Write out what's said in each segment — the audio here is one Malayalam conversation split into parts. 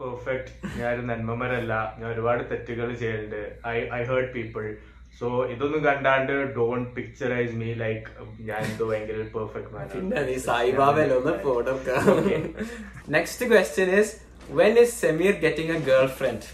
പെർഫെക്റ്റ് ഞാൻ ഒരു നന്മമരല്ല. ഞാൻ ഒരുപാട് തെറ്റുകൾ ചെയ്യുന്നുണ്ട് I I hurt people so ഇതൊന്നും കണ്ടാണ്ട് ഡോണ്ട് പിക്ചറൈസ് മീ ലൈക്ക് ഞാൻ എന്തോ ഭയങ്കര പെർഫെക്റ്റ് പിന്നെ നീ photo next question is when is Sameer getting a girl friend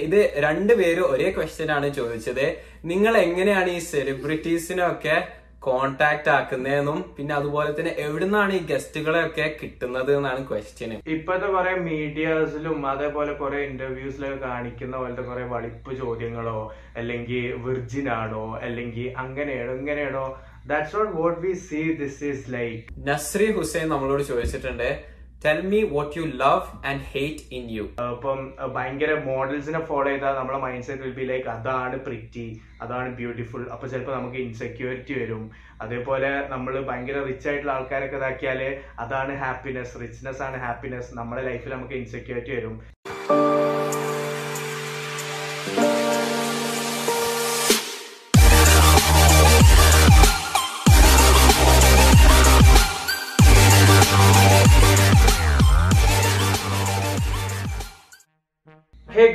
ഇത് രണ്ടുപേരും ഒരേ ക്വസ്റ്റ്യൻ ആണ് ചോദിച്ചത്. നിങ്ങൾ എങ്ങനെയാണ് ഈ സെലിബ്രിറ്റീസിനൊക്കെ കോണ്ടാക്ട് ആക്കുന്നതെന്നും പിന്നെ അതുപോലെ തന്നെ എവിടുന്നാണ് ഈ ഗസ്റ്റുകളെയൊക്കെ കിട്ടുന്നത് എന്നാണ് ക്വസ്റ്റ്യൻ ഇപ്പോഴത്തെ കുറെ മീഡിയാസിലും അതേപോലെ കുറെ ഇന്റർവ്യൂസിലൊക്കെ കാണിക്കുന്ന പോലത്തെ കുറെ വളിപ്പ് ചോദ്യങ്ങളോ അല്ലെങ്കിൽ വിർജിൻ ആണോ അല്ലെങ്കിൽ അങ്ങനെയാണോ ഇങ്ങനെയാണോ. That's not what we see this is like Nasri Hussain നമ്മളോട് ചോദിച്ചിട്ടുണ്ട് tell me what you love and hate in you ഇപ്പം ഭയങ്കര മോഡൽസിനെ ഫോളോ ചെയ്താൽ നമ്മുടെ mind set will be like അതാണ് പ്രിറ്റി അതാണ് ബ്യൂട്ടിഫുൾ അപ്പൊ ചിലപ്പോൾ നമുക്ക് ഇൻസെക്യൂരിറ്റി വരും. അതേപോലെ നമ്മൾ ഭയങ്കര റിച്ച് ആയിട്ടുള്ള ആൾക്കാരൊക്കെ ഇതാക്കിയാൽ അതാണ് ഹാപ്പിനെസ് റിച്ച്നെസ് ആണ് ഹാപ്പിനെസ് നമ്മുടെ ലൈഫിൽ നമുക്ക് ഇൻസെക്യൂരിറ്റി വരും.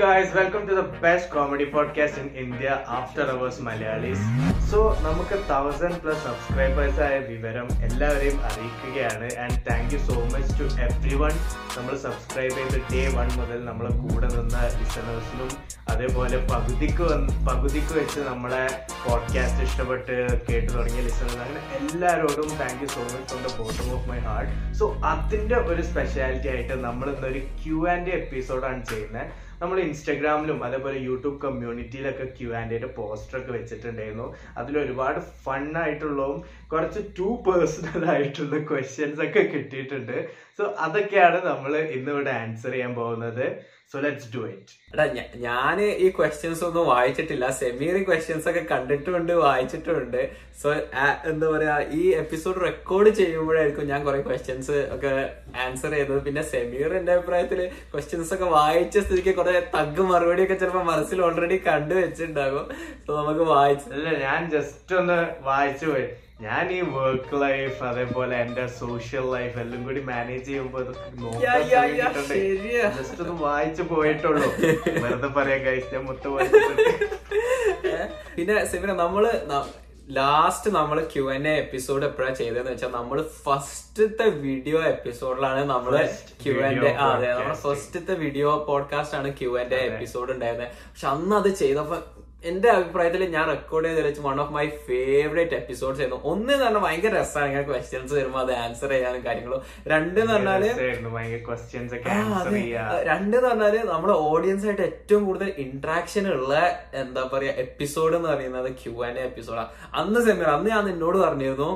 Hey welcome to the best comedy podcast in India after hours Malayalis so നമുക്ക് തൗസൻഡ് പ്ലസ് സബ്സ്ക്രൈബേഴ്സ് ആയ വിവരം എല്ലാവരെയും അറിയിക്കുകയാണ്. And thank you so much to everyone നമ്മൾ സബ്സ്ക്രൈബ് ചെയ്ത് ഡേ വൺ മുതൽ നമ്മളെ കൂടെ നിന്ന ലിസണേഴ്സിനും അതേപോലെ പകുതിക്ക് വന്ന് പകുതിക്ക് വെച്ച് നമ്മളെ പോഡ്കാസ്റ്റ് ഇഷ്ടപ്പെട്ട് കേട്ടു തുടങ്ങിയ ലിസണേഴ്സ് അങ്ങനെ എല്ലാവരോടും thank you so much from the bottom of my heart so അതിന്റെ ഒരു സ്പെഷ്യാലിറ്റി ആയിട്ട് നമ്മൾ ഇന്നൊരു ക്യൂ ആൻഡ് എപ്പിസോഡാണ് ചെയ്യുന്നത്. നമ്മൾ ഇൻസ്റ്റാഗ്രാമിലും അതേപോലെ യൂട്യൂബ് കമ്മ്യൂണിറ്റിയിലൊക്കെ ക്യൂ ആൻഡിന്റെ പോസ്റ്റർ ഒക്കെ വെച്ചിട്ടുണ്ടായിരുന്നു. അതിൽ ഒരുപാട് ഫൺ ആയിട്ടുള്ളതും കുറച്ച് ടു പേഴ്സണൽ ആയിട്ടുള്ള ക്വസ്റ്റ്യൻസ് ഒക്കെ കിട്ടിയിട്ടുണ്ട്. സോ അതൊക്കെയാണ് നമ്മൾ ഇന്നിവിടെ ആൻസർ ചെയ്യാൻ പോകുന്നത്. സോ ലെറ്റ്സ് ഡു ഇറ്റ് ഞാൻ ഈ ക്വസ്റ്റ്യൻസ് ഒന്നും വായിച്ചിട്ടില്ല. സെമീർ ക്വസ്റ്റ്യൻസ് ഒക്കെ കണ്ടിട്ടുണ്ട് വായിച്ചിട്ടുണ്ട്. സോ എന്താ പറയാ ഈ എപ്പിസോഡ് റെക്കോർഡ് ചെയ്യുമ്പോഴായിരിക്കും ഞാൻ കുറെ ക്വസ്റ്റ്യൻസ് ഒക്കെ ആൻസർ ചെയ്തത് പിന്നെ സെമീർ എന്റെ അഭിപ്രായത്തിൽ ക്വസ്റ്റ്യൻസ് ഒക്കെ വായിച്ച സ്ഥിതിക്ക് കുറെ തഗ് മറുപടി ഒക്കെ ചിലപ്പോൾ മനസ്സിൽ ഓൾറെഡി കണ്ടു വെച്ചിട്ടുണ്ടാകും. സോ നമുക്ക് വായിച്ചു അല്ല ഞാൻ ജസ്റ്റ് ഒന്ന് വായിച്ചു പോയി. ഞാൻ ഈ വർക്ക് ലൈഫ് അതേപോലെ എന്റെ സോഷ്യൽ ലൈഫ് എല്ലാം കൂടി മാനേജ് ചെയ്യുമ്പോ. ജസ്റ്റ് ഒന്ന് വായിച്ചു പോയിട്ടുള്ളൂ. വെറുതെ പറയാം കഴിച്ച ഞാൻ മൊത്തം പിന്നെ സിമിന നമ്മൾ ലാസ്റ്റ് നമ്മൾ ക്യു എൻ എ എപ്പിസോഡ് എപ്പോഴാണ് ചെയ്തതെന്ന് വെച്ചാൽ നമ്മൾ ഫസ്റ്റത്തെ വീഡിയോ എപ്പിസോഡിലാണ് നമ്മൾ ക്യു എൻ എ അതെ നമ്മുടെ. ഫസ്റ്റത്തെ വീഡിയോ പോഡ്കാസ്റ്റ് ആണ് ക്യു എൻ എ എപ്പിസോഡ് ഉണ്ടായിരുന്നത് പക്ഷെ അന്ന് അത് ചെയ്തപ്പോ എന്റെ അഭിപ്രായത്തിൽ ഞാൻ റെക്കോർഡ് ചെയ്ത് വെച്ച് one of my favourite episodes ആയിരുന്നു. ഒന്ന് എന്ന് പറഞ്ഞാൽ ഭയങ്കര രസമാണ് ഇങ്ങനെ ക്വസ്റ്റ്യൻസ് വരുമ്പോൾ അത് ആൻസർ ചെയ്യാനും കാര്യങ്ങളും. രണ്ട് എന്ന് പറഞ്ഞാൽ രണ്ട് എന്ന് പറഞ്ഞാൽ നമ്മുടെ ഓഡിയൻസ് ആയിട്ട് ഏറ്റവും കൂടുതൽ ഇന്ററാക്ഷൻ ഉള്ള എന്താ പറയാ എപ്പിസോഡ് എന്ന് പറയുന്നത് ക്യൂ ആൻഡ് എപ്പിസോഡാണ് അന്ന് സെമിനാർ അന്ന് ഞാൻ നിന്നോട് പറഞ്ഞിരുന്നു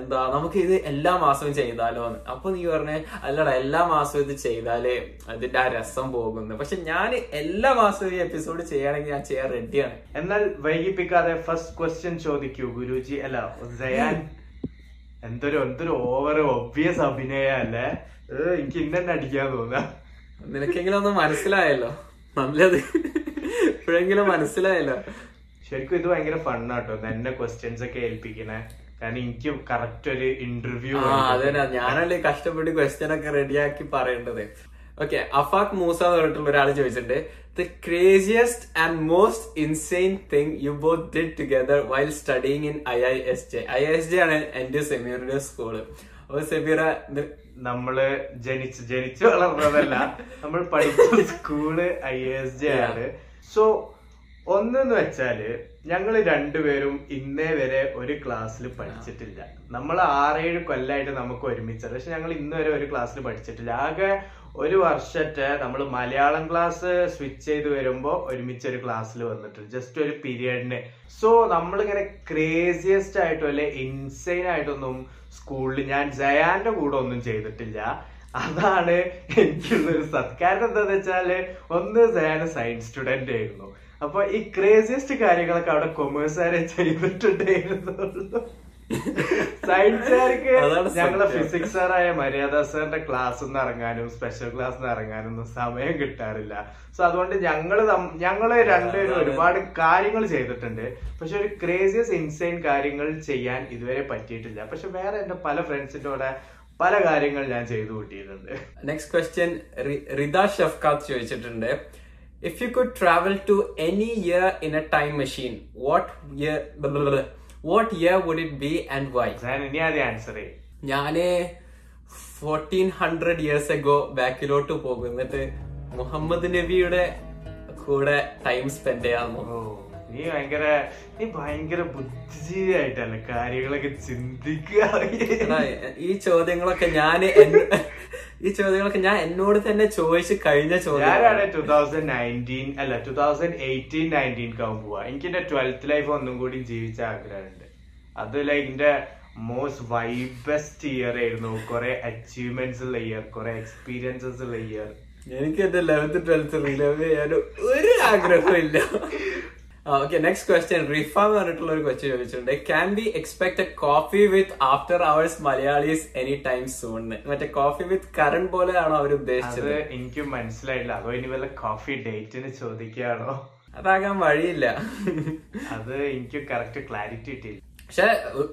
എന്താ നമുക്ക് ഇത് എല്ലാ മാസവും ചെയ്താലോ എന്ന്. അപ്പൊ നീ പറഞ്ഞേ അല്ലടാ എല്ലാ മാസവും ഇത് ചെയ്താലേ അതിന്റെ ആ രസം പോകുന്നു. പക്ഷെ ഞാൻ എല്ലാ മാസവും ഈ എപ്പിസോഡ് ചെയ്യുകയാണെങ്കിൽ ഞാൻ ചെയ്യാൻ റെഡിയാണ് എന്നാൽ വൈകിപ്പിക്കാതെ ഫസ്റ്റ് ക്വസ്റ്റ്യൻ ചോദിക്കൂ ഗുരുജി. അല്ല ജയാൻ എന്തൊരു എന്തൊരു ഓവർ ഒബ്വിയസ് അഭിനയ അല്ലേ? എനിക്ക് ഇന്നെ അടിക്കാൻ തോന്നാ. നിനക്കെങ്കിലും ഒന്ന് മനസ്സിലായല്ലോ. നല്ലത്. ഇപ്പോഴെങ്കിലും മനസ്സിലായല്ലോ. ശരിക്കും ഇത് ഭയങ്കര ഫണ്ണാട്ടോ എന്നെ ക്വസ്റ്റ്യൻസ് ഒക്കെ ഏൽപ്പിക്കണേ. കാരണം എനിക്ക് കറക്റ്റ് ഒരു ഇന്റർവ്യൂ ആ അതന്നെ. ഞാനല്ലേ കഷ്ടപ്പെട്ട് ക്വസ്റ്റ്യൻ ഒക്കെ റെഡിയാക്കി പറയേണ്ടത്. ഓക്കെ അഫാഖ് മൂസ എന്ന് പറഞ്ഞിട്ടുള്ള ഒരാൾ ചോദിച്ചിട്ടുണ്ട് the craziest and most insane thing you both did together while studying in I I S J I S J ആണ് എന്റെ സെമീറിന്റെ സ്കൂൾ അപ്പൊ സെബീറ നമ്മൾ ജനിച്ച് ജനിച്ചു വളർന്നതല്ല നമ്മൾ പഠിച്ച സ്കൂൾ ഐ എസ് ജെ ആണ്. സോ ഒന്നെന്ന് വെച്ചാൽ ഞങ്ങൾ രണ്ടുപേരും ഇന്നേ വരെ ഒരു ക്ലാസ്സിൽ പഠിച്ചിട്ടില്ല. നമ്മൾ ആറേഴ് കൊല്ലായിട്ട് നമുക്ക് ഒരുമിച്ചത്. പക്ഷെ ഞങ്ങൾ ഇന്ന് വരെ ഒരു ക്ലാസ്സിൽ പഠിച്ചിട്ടില്ല. ആകെ ഒരു വർഷത്തെ നമ്മൾ മലയാളം ക്ലാസ് സ്വിച്ച് ചെയ്ത് വരുമ്പോൾ ഒരുമിച്ച് ഒരു ക്ലാസ്സിൽ വന്നിട്ടുണ്ട്. ജസ്റ്റ് ഒരു പീരിയഡിന്. സോ നമ്മളിങ്ങനെ ക്രേസിയസ്റ്റ് ആയിട്ടോ അല്ലെ ഇൻസൈൻ ആയിട്ടൊന്നും സ്കൂളിൽ ഞാൻ ജയാന്റെ കൂടെ ഒന്നും ചെയ്തിട്ടില്ല. അതാണ് എനിക്കുള്ളൊരു സത്കാരം എന്താന്ന് വെച്ചാൽ ഒന്ന് ജയാന് സയൻസ് സ്റ്റുഡന്റ് ആയിരുന്നു. അപ്പൊ ഈ ക്രേസിയസ്റ്റ് കാര്യങ്ങളൊക്കെ അവിടെ കൊമേഴ്സുകാരെ ചെയ്തിട്ടുണ്ടേ സയൻസുകാർക്ക് ഞങ്ങളെ. ഫിസിക്സ് സാറായ മര്യാദ സാറിന്റെ ക്ലാസ് ഒന്നും ഇറങ്ങാനും സ്പെഷ്യൽ ക്ലാസ് നിന്ന് ഇറങ്ങാനൊന്നും സമയം കിട്ടാറില്ല. സോ അതുകൊണ്ട് ഞങ്ങൾ ഞങ്ങൾ രണ്ടുപേരും ഒരുപാട് കാര്യങ്ങൾ ചെയ്തിട്ടുണ്ട്. പക്ഷെ ഒരു ക്രേസിയസ് ഇൻസൈൻ കാര്യങ്ങൾ ചെയ്യാൻ ഇതുവരെ പറ്റിയിട്ടില്ല. പക്ഷെ വേറെ എന്റെ പല ഫ്രണ്ട്സിന്റെ കൂടെ പല കാര്യങ്ങൾ ഞാൻ ചെയ്തു കൂട്ടിയിട്ടുണ്ട്. നെക്സ്റ്റ് ക്വസ്റ്റ്യൻ റിത ഷഫ്കാത്ത് ചോദിച്ചിട്ടുണ്ട്. If you could travel to any year in a time machine what year what year would it be and why ഞാൻ ഇനി ആദ്യം ആൻസർ ഞാൻ ഫോർട്ടീൻ ഹൺഡ്രഡ് ഇയേഴ്സ് എഗോ ബാക്കിലോട്ട് പോകും. എന്നിട്ട് മുഹമ്മദ് നബിയുടെ കൂടെ ടൈം സ്പെൻഡ് ചെയ്യാമോ? ഓ. നീ ഭയങ്കര നീ ഭയങ്കര ബുദ്ധിജീവിയായിട്ടല്ലേ കാര്യങ്ങളൊക്കെ ചിന്തിക്കുക? ഈ ചോദ്യങ്ങളൊക്കെ ഞാൻ ഈ ചോദ്യങ്ങളൊക്കെ ഞാൻ എന്നോട് തന്നെ ചോദിച്ച് കഴിഞ്ഞ ചോദ്യം ഞാനാണ് ടൂ തൗസൻഡ് നയന്റീൻ അല്ല ടൂ തൗസൻഡ് എയ്റ്റീൻ നയന്റീൻ കാവും പോവാ. എനിക്ക് എന്റെ ട്വൽത്ത് ലൈഫ് ഒന്നും കൂടി ജീവിച്ച ആഗ്രഹമുണ്ട്. അത് ലൈക്ക് എന്റെ മോസ്റ്റ് വൈബസ്റ്റ് ഇയർ ആയിരുന്നു. കുറെ അച്ചീവ്മെന്റ്സ് ഉള്ള ഇയർ കുറെ എക്സ്പീരിയൻസസ് ഉള്ള ഇയർ എനിക്ക് എന്റെ ലെവൻത്ത് ട്വൽത്ത് റിലവ് ചെയ്യാൻ ഒരു ആഗ്രഹമില്ല ഓക്കെ നെക്സ്റ്റ് ക്വസ്റ്റ്യൻ റിഫ എന്ന് പറഞ്ഞിട്ടുള്ള ഒരു ക്വസ്റ്റ്യൻ ചോദിച്ചിട്ടുണ്ട്. Can be expect a coffee with after hours Malayalis any time soon മറ്റേ കോഫി വിത്ത് കരൺ പോലെയാണോ അവർ ഉദ്ദേശിച്ചത്? എനിക്ക് മനസ്സിലായില്ല. അതോ ഇനി വല്ല കോഫി ഡേറ്റിന് ചോദിക്കുകയാണോ? അതാകാൻ വഴിയില്ല. അത് എനിക്ക് കറക്റ്റ് ക്ലാരിറ്റി കിട്ടിയില്ല. പക്ഷെ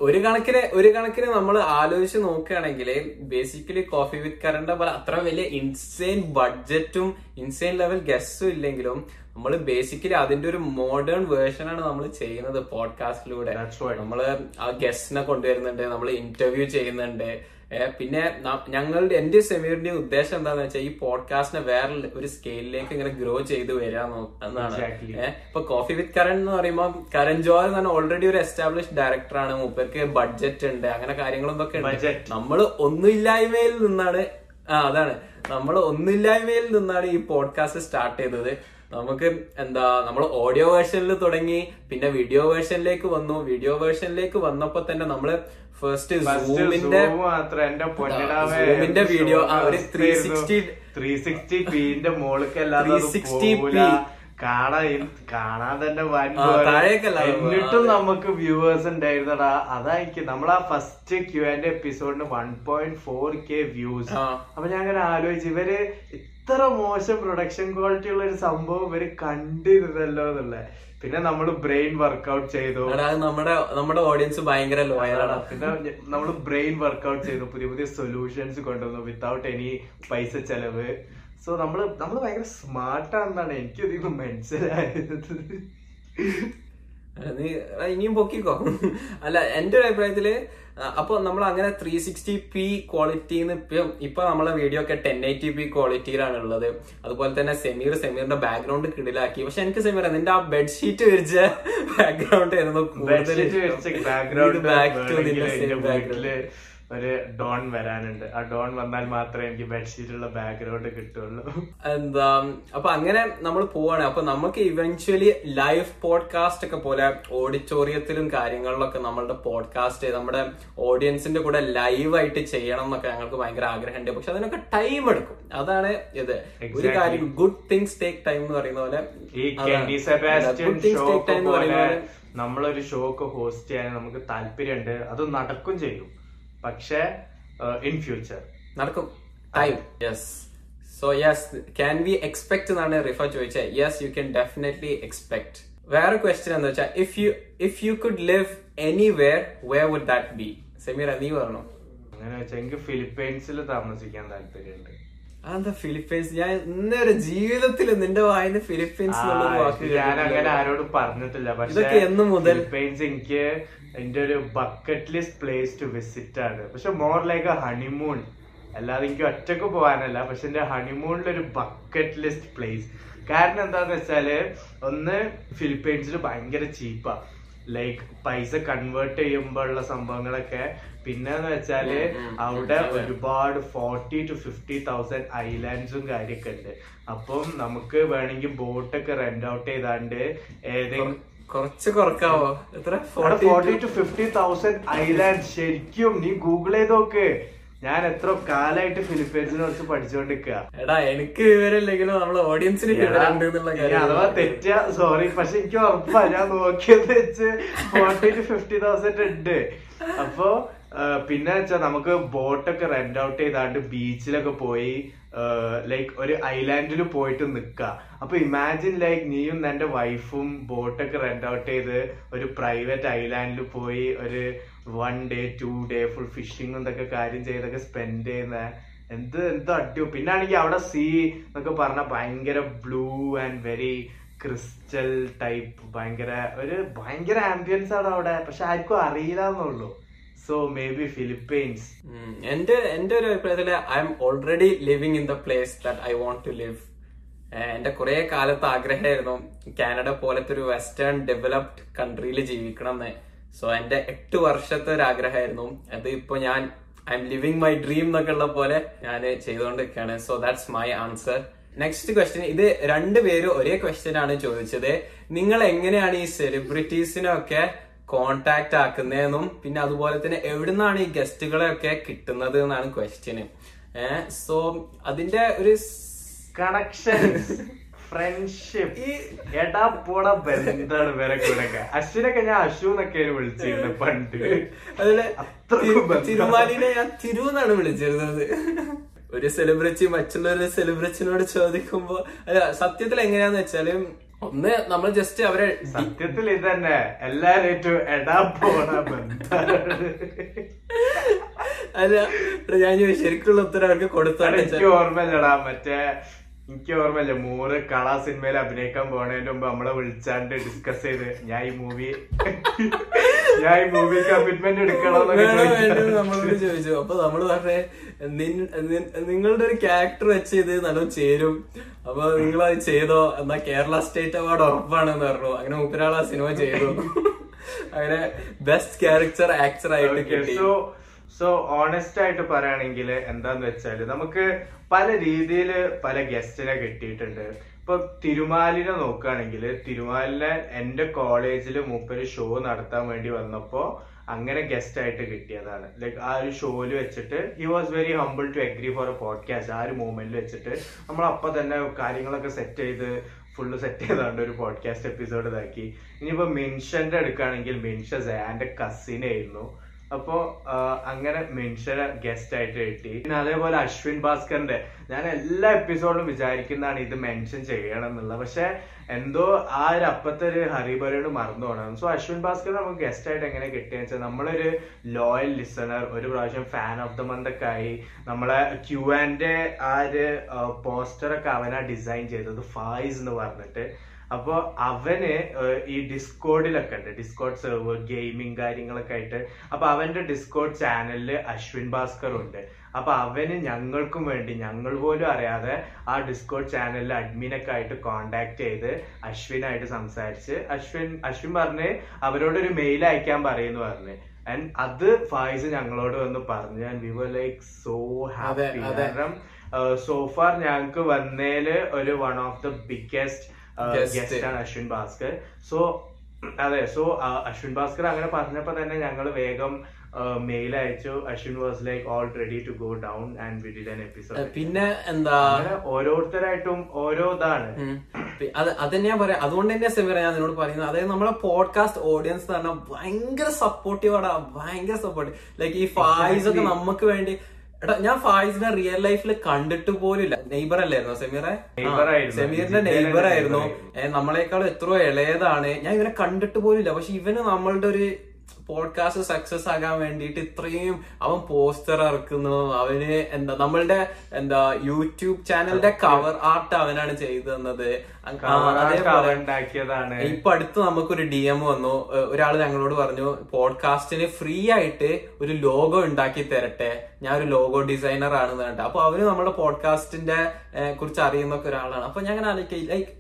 ഒരു കണക്കിന് ഒരു കണക്കിന് നമ്മൾ ആലോചിച്ച് നോക്കുകയാണെങ്കിൽ ബേസിക്കലി കോഫി വിത്ത് കരണ്ട പോലെ അത്ര വലിയ ഇൻസെയിൻ ബഡ്ജറ്റും ഇൻസെയിൻ ലെവൽ ഗസ്സും ഇല്ലെങ്കിലും നമ്മൾ ബേസിക്കലി അതിന്റെ ഒരു മോഡേൺ വേർഷൻ ആണ് നമ്മൾ ചെയ്യുന്നത് പോഡ്കാസ്റ്റിലൂടെ നമ്മൾ ആ ഗസ്റ്റിനെ കൊണ്ടുവരുന്നുണ്ട് നമ്മൾ ഇന്റർവ്യൂ ചെയ്യുന്നുണ്ട്. പിന്നെ ഞങ്ങളുടെ എന്റെ സെമീറിന്റെ ഉദ്ദേശം എന്താന്ന് വെച്ചാൽ ഈ പോഡ്കാസ്റ്റിനെ വേറെ ഒരു സ്കെയിലിലേക്ക് ഇങ്ങനെ ഗ്രോ ചെയ്ത് വരാൻ എന്നാണ്. ഇപ്പൊ കോഫി വിത്ത് കരൺ എന്ന് പറയുമ്പോൾ കരൺ ജോയ് എന്ന് പറഞ്ഞാൽ ഓൾറെഡി ഒരു എസ്റ്റാബ്ലിഷ് ഡയറക്ടറാണ് മൂപ്പർക്ക് ബഡ്ജറ്റ് ഉണ്ട് അങ്ങനെ കാര്യങ്ങളൊക്കെ ഉണ്ട്. നമ്മൾ ഒന്നുമില്ലായ്മയിൽ നിന്നാണ് ആ അതാണ്. നമ്മൾ ഒന്നില്ലായ്മയിൽ നിന്നാണ് ഈ പോഡ്കാസ്റ്റ് സ്റ്റാർട്ട് ചെയ്തത്. നമുക്ക് എന്താ നമ്മൾ ഓഡിയോ വേർഷനിൽ തുടങ്ങി പിന്നെ വീഡിയോ വേർഷനിലേക്ക് വന്നു. വീഡിയോ വേർഷനിലേക്ക് വന്നപ്പോ തന്നെ നമ്മൾ ഫസ്റ്റ് സൂമിന്റെ മാത്രം വീഡിയോ ആ, ഒരു 360 ത്രീ സിക്സ്റ്റി പിന്റെ മോൾക്ക് അല്ലാതെ അത് 360p. കാണാൻ കാണാൻ തന്നെ എന്നിട്ടും നമുക്ക് വ്യൂവേഴ്സ് ഉണ്ടായിരുന്നടാ. അതായിരിക്കും നമ്മൾ ആ first Q and എപ്പിസോഡിന് one point four K views. അപ്പൊ ഞാൻ അങ്ങനെ ആലോചിച്ചു ഇവർ ഇത്ര മോശം പ്രൊഡക്ഷൻ ക്വാളിറ്റി ഉള്ള ഒരു സംഭവം ഇവർ കണ്ടിരുന്നല്ലോ എന്നുള്ള. പിന്നെ നമ്മൾ ബ്രെയിൻ വർക്ക്ഔട്ട് ചെയ്തു. നമ്മുടെ നമ്മുടെ ഓഡിയൻസ് ഭയങ്കര ലോയലാണ് പിന്നെ നമ്മൾ ബ്രെയിൻ വർക്ക്ഔട്ട് ചെയ്തു. പുതിയ പുതിയ സൊല്യൂഷൻസ് കൊണ്ടുവന്നു വിത്തൗട്ട് എനി പൈസ ചെലവ്. സോ നമ്മൾ നമ്മൾ ഭയങ്കര സ്മാർട്ടാണെന്നാണ് എനിക്ക് ഇതിന് മനസ്സിലായത്. നീ ഇനിയും പൊക്കിക്കോ. അല്ല എന്റെ ഒരു അഭിപ്രായത്തിൽ ആ, അപ്പൊ നമ്മൾ അങ്ങനെ ത്രീ സിക്സ്റ്റി പി ക്വാളിറ്റിന്ന് ഇപ്പൊ ഇപ്പൊ നമ്മളെ വീഡിയോ ഒക്കെ ടെൻ എയ്റ്റി പി ക്വാളിറ്റിയിലാണ് ഉള്ളത് അതുപോലെ തന്നെ സെമീർ സെമീറിന്റെ ബാക്ക്ഗ്രൗണ്ട് കിടിലാക്കി. പക്ഷെ എനിക്ക് സെമീർ നിന്റെ ആ ബെഡ്ഷീറ്റ് വിരിച്ച ബാക്ക്ഗ്രൗണ്ട് ആയിരുന്നു കൂടുതൽ വെച്ച ബാക്ക്ഗ്രൗണ്ട് ഒരു ഡോൺ വരാനുണ്ട്. ആ ഡോൺ വന്നാൽ മാത്രമേ എനിക്ക് ബെഡ്ഷീറ്റുള്ള ബാക്ക്ഗ്രൗണ്ട് കിട്ടുള്ളൂ. എന്താ അപ്പൊ അങ്ങനെ നമ്മൾ പോവാണ്. അപ്പൊ നമുക്ക് ഇവൻച്വലി ലൈവ് പോഡ്കാസ്റ്റ് ഒക്കെ പോലെ ഓഡിറ്റോറിയത്തിലും കാര്യങ്ങളിലൊക്കെ നമ്മളുടെ പോഡ്കാസ്റ്റ് നമ്മുടെ ഓഡിയൻസിന്റെ കൂടെ ലൈവ് ആയിട്ട് ചെയ്യണം എന്നൊക്കെ ഞങ്ങൾക്ക് ഭയങ്കര ആഗ്രഹമുണ്ട്. പക്ഷെ അതിനൊക്കെ ടൈം എടുക്കും. അതാണ് ഇത്. ഒരു കാര്യം ഗുഡ് തിങ്സ് ടേക്ക് ടൈം എന്ന് പറയുന്ന പോലെ ഗുഡ് തിങ്സ് ടേക്ക് ടൈം എന്ന് പറയുന്ന പോലെ നമ്മളൊരു ഷോ ഒക്കെ ഹോസ്റ്റ് ചെയ്യാൻ നമുക്ക് താല്പര്യമുണ്ട്. അത് നടക്കും ചെയ്യും. പക്ഷെ ഇൻ ഫ്യൂച്ചർ നടക്കും. Time yes so yes can we expect എന്നാണ് റിഫർ ചോദിച്ചത് yes you can definitely expect വേറെ ക്വസ്റ്റ്യൻ എന്ന് വെച്ചാൽ if you if you could live anywhere where would that be Sameera നീ പറഞ്ഞു. അങ്ങനെ വെച്ചാൽ എനിക്ക് ഫിലിപ്പൈൻസിൽ താമസിക്കാൻ താല്പര്യമുണ്ട്. അതെന്താ ഫിലിപ്പീൻസ്? ഞാൻ ഇന്നൊരു ജീവിതത്തിൽ നിന്റെ വായിന്ന് ഫിലിപ്പീൻസ് ഞാൻ അങ്ങനെ. ആരോടും പറഞ്ഞിട്ടില്ല. ഇതൊക്കെ എന്ന് മുതൽ? ഫിലിപ്പൈൻസ് എനിക്ക് എന്റെ ഒരു bucket list place to visit ആണ്. പക്ഷെ മോർ ലൈക്ക് ഹണിമൂൺ അല്ലാതെ എനിക്ക് ഒറ്റയ്ക്ക് പോകാനല്ല. പക്ഷെ എന്റെ ഹണിമൂണിൽ ഒരു ബക്കറ്റ് ലിസ്റ്റ് പ്ലേസ് കാരണം എന്താന്ന് വെച്ചാൽ ഒന്ന് ഫിലിപ്പൈൻസിൽ ഭയങ്കര ചീപ്പാ ലൈക്ക് പൈസ കൺവേർട്ട് ചെയ്യുമ്പോൾ ഉള്ള പിന്നെന്ന് വെച്ചാൽ അവിടെ. ഒരുപാട് ഫോർട്ടി ടു ഫിഫ്റ്റി തൗസൻഡ് ഐലാൻഡ്സും കാര്യമൊക്കെ ഉണ്ട്. അപ്പം നമുക്ക് വേണമെങ്കിൽ ബോട്ടൊക്കെ റെന്റ് ഔട്ട് ചെയ്താണ്ട് ഏതെങ്കിലും കുറച്ച് കുറക്കാവോ? എത്ര? Forty to fifty thousand island ശരിക്കും നീ ഗൂഗിൾ ചെയ്ത് നോക്ക്. ഞാൻ എത്ര കാലായിട്ട് ഫിലിപ്പീൻസിനെ കുറിച്ച് പഠിച്ചുകൊണ്ടിരിക്കുക എടാ എനിക്ക് വിവരമില്ലെങ്കിലും നമ്മളെ ഓഡിയൻസിന് അഥവാ തെറ്റ സോറി പക്ഷെ എനിക്ക് ഉറപ്പാ. ഞാൻ നോക്കിയത് വെച്ച് ഫോർട്ടി ടു ഫിഫ്റ്റി തൗസൻഡ് ഉണ്ട്. അപ്പോ പിന്നെ വെച്ചാൽ നമുക്ക് ബോട്ടൊക്കെ റെന്റ് ഔട്ട് ചെയ്താണ്ട് ബീച്ചിലൊക്കെ പോയി ലൈക്ക് ഒരു ഐലാൻഡിൽ പോയിട്ട് നിക്ക. അപ്പൊ ഇമാജിൻ ലൈക്ക് നീയും നിന്റെ വൈഫും ബോട്ടൊക്കെ റെന്റ് ഔട്ട് ചെയ്ത് ഒരു പ്രൈവറ്റ് ഐലാൻഡിൽ പോയി ഒരു one day two day full fishing എന്തൊക്കെ കാര്യം ചെയ്തൊക്കെ സ്പെൻഡ് ചെയ്യുന്ന. എന്ത് എന്ത് അടിയോ പിന്നെ ആണെങ്കിൽ അവിടെ സീ എന്നൊക്കെ പറഞ്ഞ ഭയങ്കര blue and very crystal type ഭയങ്കര ഒരു ഭയങ്കര ആംബിയൻസ് ആണ് അവിടെ. പക്ഷെ ആർക്കും അറിയില്ല എന്നുള്ളൂ സോ മേ ബി ഫിലിപ്പീൻസ്. എന്റെ എന്റെ ഒരു അഭിപ്രായത്തിൽ I'm already living in the place that I want to live എന്റെ കുറെ കാലത്ത് ആഗ്രഹമായിരുന്നു കാനഡ പോലത്തെ ഒരു വെസ്റ്റേൺ ഡെവലപ്ഡ് കൺട്രിയിൽ ജീവിക്കണം എന്ന് സോ എന്റെ എട്ട് വർഷത്തെ ഒരു ആഗ്രഹമായിരുന്നു. അത് ഇപ്പൊ ഞാൻ I'm living my dream എന്നൊക്കെ ഉള്ള പോലെ ഞാൻ ചെയ്തുകൊണ്ടിരിക്കുകയാണ്. So that's my answer next question ഇത് രണ്ടുപേരും ഒരേ ക്വസ്റ്റ്യൻ ആണ് ചോദിച്ചത്. നിങ്ങൾ എങ്ങനെയാണ് ഈ സെലിബ്രിറ്റീസിനൊക്കെ കോണ്ടാക്ട് ആക്കുന്നതെന്നും പിന്നെ അതുപോലെ തന്നെ എവിടുന്നാണ് ഈ ഗസ്റ്റുകളെ ഒക്കെ കിട്ടുന്നത് എന്നാണ് ക്വസ്റ്റ്യന് ഏഹ് സോ അതിന്റെ ഒരു കണക്ഷൻ ഫ്രണ്ട്ഷിപ്പ് ഈ എടാ പോട ബന്ധാണ് വേറെ കൂടെ അശ്വിനൊക്കെ ഞാൻ അശു എന്നൊക്കെ വിളിച്ചിരുന്നു പണ്ട്. അതിലെ. തിരുമാലിനെ ഞാൻ തിരു എന്നാണ് വിളിച്ചിരുന്നത്. ഒരു സെലിബ്രിറ്റി മറ്റുള്ളൊരു സെലിബ്രിറ്റിനോട് ചോദിക്കുമ്പോ അല്ല സത്യത്തിൽ എങ്ങനെയാന്ന് വെച്ചാൽ ഒന്ന് നമ്മൾ ജസ്റ്റ് അവരെ സത്യത്തിൽ ഇത് തന്നെ എല്ലാരും എടാ പോട അല്ല ഞാൻ ശരിക്കുള്ള ഉത്തരം അവർക്ക് കൊടുത്താണ് എനിക്ക് ഓർമ്മയില്ലടാ. മറ്റേ എനിക്ക് ഓർമ്മയില്ല മൂറ് കള സിനിമയിൽ അഭിനയിക്കാൻ പോണതിന്റെ മുമ്പ് നമ്മളെ വിളിച്ചാണ്ട് ഡിസ്കസ് ചെയ്ത് ഞാൻ ഈ മൂവി ഞാൻ ഈ മൂവി കമ്മിറ്റ്മെന്റ് എടുക്കണം ചോദിച്ചു. നമ്മളോട് ചോദിച്ചു. അപ്പൊ നമ്മൾ പറഞ്ഞേ നിങ്ങളുടെ ഒരു ക്യാരക്ടർ വെച്ച് ഇത് നല്ല ചേരും. അപ്പൊ നിങ്ങൾ അത് ചെയ്തോ? എന്നാ കേരള സ്റ്റേറ്റ് അവാർഡ് ഉറപ്പാണെന്ന് പറഞ്ഞു. അങ്ങനെ മുപ്പരാൾ ആ സിനിമ ചെയ്തു. അങ്ങനെ ബെസ്റ്റ് ക്യാരക്ടർ ആക്ടർ ആയിട്ട് കിട്ടി. സോ ഓണസ്റ്റ് ആയിട്ട് പറയുകയാണെങ്കിൽ എന്താന്ന് വെച്ചാൽ നമുക്ക് പല രീതിയിൽ പല ഗസ്റ്റിനെ കിട്ടിയിട്ടുണ്ട്. ഇപ്പൊ തിരുമാലിനെ നോക്കുകയാണെങ്കിൽ തിരുമാലിനെ എന്റെ കോളേജിൽ മൂപ്പര് ഷോ നടത്താൻ വേണ്ടി വന്നപ്പോ അങ്ങനെ ഗസ്റ്റ് ആയിട്ട് കിട്ടിയതാണ്. ലൈക്ക് ആ ഒരു ഷോയിൽ വെച്ചിട്ട് he was very humble to agree for a podcast ആ ഒരു മൂമെന്റിൽ വെച്ചിട്ട് നമ്മൾ അപ്പൊ തന്നെ കാര്യങ്ങളൊക്കെ സെറ്റ് ചെയ്ത് ഫുള്ള് സെറ്റ് ചെയ്താണ്ട് ഒരു പോഡ്കാസ്റ്റ് എപ്പിസോഡ് ഇതാക്കി. ഇനിയിപ്പോ മിൻഷന്റെ എടുക്കുകയാണെങ്കിൽ മിൻഷ സാന്റെ കസിൻ ആയിരുന്നു. അപ്പോ അങ്ങനെ മിൻഷനെ ഗസ്റ്റ് ആയിട്ട് കിട്ടി. പിന്നെ അതേപോലെ അശ്വിൻ ഭാസ്കറിന്റെ ഞാൻ എല്ലാ എപ്പിസോഡിലും വിചാരിക്കുന്നതാണ് ഇത് മെൻഷൻ ചെയ്യണം എന്നുള്ളത് പക്ഷെ എന്തോ ആ ഒരു അപ്പത്തെ ഒരു ഹരിബരോട് മറന്നു പോകണം സോ അശ്വിൻ ഭാസ്കർ നമുക്ക് ഗസ്റ്റ് ആയിട്ട് എങ്ങനെ കിട്ടിയെന്ന് വെച്ചാൽ നമ്മളൊരു ലോയൽ ലിസണർ ഒരു പ്രാവശ്യം ഫാൻ ഓഫ് ദ മന്ത് ഒക്കെ ആയി. നമ്മളെ ക്യു ആൻഡ് ആ ഒരു പോസ്റ്റർ ഒക്കെ അവനാ ഡിസൈൻ ചെയ്തത് ഫായിസ് എന്ന് പറഞ്ഞിട്ട്. അപ്പൊ അവന് ഈ ഡിസ്കോഡിലൊക്കെ ഉണ്ട്. ഡിസ്കോഡ് സെർവർ ഗെയിമിംഗ് കാര്യങ്ങളൊക്കെ ആയിട്ട്. അപ്പൊ അവന്റെ ഡിസ്കോഡ് ചാനലിൽ അശ്വിൻ ഭാസ്കർ ഉണ്ട്. അപ്പൊ അവന് ഞങ്ങൾക്കും വേണ്ടി ഞങ്ങൾ പോലും അറിയാതെ ആ ഡിസ്കോഡ് ചാനലിൽ അഡ്മിനൊക്കെ ആയിട്ട് കോണ്ടാക്ട് ചെയ്ത് അശ്വിനായിട്ട് സംസാരിച്ച് അശ്വിൻ അശ്വിൻ പറഞ്ഞ് അവരോടൊരു മെയിൽ അയക്കാൻ പറയുന്നു പറഞ്ഞ്. ആൻഡ് അത് ഫായിസ് ഞങ്ങളോട് വന്ന് പറഞ്ഞു. And we were like so happy. കാരണം സോഫാർ ഞങ്ങൾക്ക് വന്നേൽ ഒരു one of the biggest Guest. Guest ആണ് അശ്വിൻ ഭാസ്കർ. സോ അതെ സോ അശ്വിൻ ഭാസ്കർ അങ്ങനെ പറഞ്ഞപ്പോ തന്നെ ഞങ്ങൾ വേഗം മെയിൽ അയച്ചു. Ashwin was like all ready to go down and we did an episode പിന്നെ എന്താ? ഓരോരുത്തരായിട്ടും ഓരോ ഇതാണ്. അത് അത് ഞാൻ പറയാം. അതുകൊണ്ട് തന്നെ സെമിറ ഞാൻ നിന്നോട് പറയുന്നത്. അതായത് നമ്മളെ പോഡ്കാസ്റ്റ് ഓഡിയൻസ് എന്ന് പറഞ്ഞാൽ ഭയങ്കര സപ്പോർട്ടീവ് ആണ് ഭയങ്കര സപ്പോർട്ടീവ് ലൈക്ക് ഈ ഫായ്സ് ഒക്കെ നമുക്ക് വേണ്ടി എടാ ഞാൻ ഫായിസിനെ റിയൽ ലൈഫിൽ കണ്ടിട്ട് പോലില്ല നെയ്ബർ അല്ലായിരുന്നു സെമീറെ. സെമീറിന്റെ നെയ്ബർ ആയിരുന്നു. നമ്മളെക്കാളും എത്രയോ ഇളയതാണ്. ഞാൻ ഇവനെ കണ്ടിട്ട് പോലില്ല പക്ഷെ ഇവന് നമ്മളുടെ ഒരു പോഡ്കാസ്റ്റ് സക്സസ് ആകാൻ വേണ്ടിയിട്ട് ഇത്രയും അവൻ പോസ്റ്റർ ഇറക്കുന്നു. അവന് എന്താ നമ്മളുടെ എന്താ യൂട്യൂബ് ചാനലിന്റെ കവർ ആർട്ട് അവനാണ് ചെയ്തു തന്നത് ഇപ്പൊ അടുത്ത് നമുക്കൊരു ഡി എം വന്നു ഒരാൾ ഞങ്ങളോട് പറഞ്ഞു പോഡ്കാസ്റ്റിന് ഫ്രീ ആയിട്ട് ഒരു ലോഗോ ഉണ്ടാക്കി തരട്ടെ. ഞാൻ ഒരു ലോഗോ ഡിസൈനർ ആണെന്ന് പറഞ്ഞിട്ട്. അപ്പൊ അവർ നമ്മുടെ പോഡ്കാസ്റ്റിന്റെ കുറിച്ച് അറിയുന്ന ഒരാളാണ്. അപ്പൊ ഞാൻ ആലോചിക്കുക ലൈക്ക്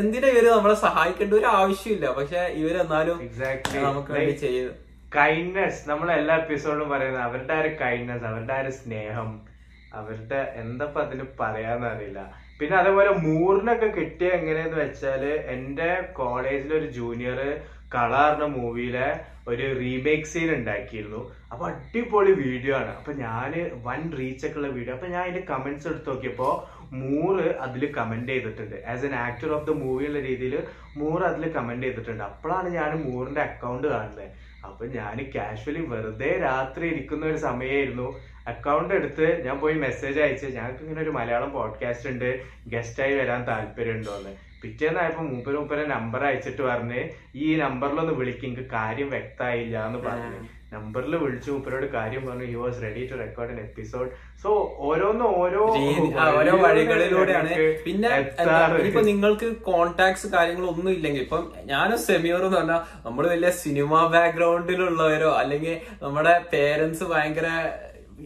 എന്തിനാ ഇവർ നമ്മളെ സഹായിക്കേണ്ട ഒരു ആവശ്യമില്ല? പക്ഷെ ഇവരെന്നാലും എക്സാക്ട്ലി നമുക്ക് വേണ്ടി ചെയ്ത്. കൈൻഡ്നെസ് നമ്മൾ എല്ലാ എപ്പിസോഡിലും പറയുന്നത് അവരുടെ ആ ഒരു കൈൻഡ്നെസ് അവരുടെ ആ ഒരു സ്നേഹം അവരുടെ എന്താ അതിന് പറയാന്നറിയില്ല പിന്നെ അതേപോലെ മൂറിനൊക്കെ കിട്ടിയ എങ്ങനെയെന്ന് വെച്ചാൽ എന്റെ കോളേജിലെ ഒരു ജൂനിയർ കളറിന്റെ മൂവിയിലെ ഒരു റീമേക്ക് സീൻ ഉണ്ടാക്കിയിരുന്നു. അപ്പൊ അടിപൊളി വീഡിയോ ആണ്. അപ്പൊ ഞാൻ വൺ റീച്ച് ഒക്കെ ഉള്ള വീഡിയോ അപ്പൊ ഞാൻ അതിന്റെ കമന്റ്സ് എടുത്ത് നോക്കിയപ്പോ മൂറ് അതിൽ കമന്റ് ചെയ്തിട്ടുണ്ട്. As an actor of the movie എന്ന രീതിയിൽ മൂറ് അതിൽ കമന്റ് ചെയ്തിട്ടുണ്ട്. അപ്പോഴാണ് ഞാൻ മൂറിന്റെ അക്കൗണ്ട് കാണുന്നത് അപ്പൊ ഞാൻ കാഷ്വലി വെറുതെ രാത്രി ഇരിക്കുന്ന ഒരു സമയമായിരുന്നു അക്കൗണ്ട് എടുത്ത് ഞാൻ പോയി മെസ്സേജ് അയച്ച് ഞങ്ങൾക്ക് ഇങ്ങനെ ഒരു മലയാളം പോഡ്കാസ്റ്റ് ഉണ്ട്. ഗസ്റ്റായി വരാൻ താല്പര്യമുണ്ടോ എന്ന്. പിറ്റേന്നായപ്പോ മൂപ്പര് മൂപ്പരെ നമ്പർ അയച്ചിട്ട് പറഞ്ഞ് ഈ നമ്പറിലൊന്ന് വിളിക്കും. കാര്യം വ്യക്തമായില്ല എന്ന് പറഞ്ഞു. നമ്പറിൽ വിളിച്ചു മൂപ്പരോട് കാര്യം പറഞ്ഞു he was ready to record an episode so ഓരോന്ന് ഓരോ ഓരോ വഴികളിലൂടെയാണ്. പിന്നെ. ഇപ്പൊ നിങ്ങൾക്ക് കോണ്ടാക്ട്സ് കാര്യങ്ങളൊന്നും ഇല്ലെങ്കിൽ ഇപ്പം ഞാനും സെമിയോർ എന്ന് പറഞ്ഞാൽ നമ്മൾ വലിയ സിനിമ ബാക്ക്ഗ്രൗണ്ടിലുള്ളവരോ അല്ലെങ്കിൽ നമ്മുടെ പേരൻസ് ഭയങ്കര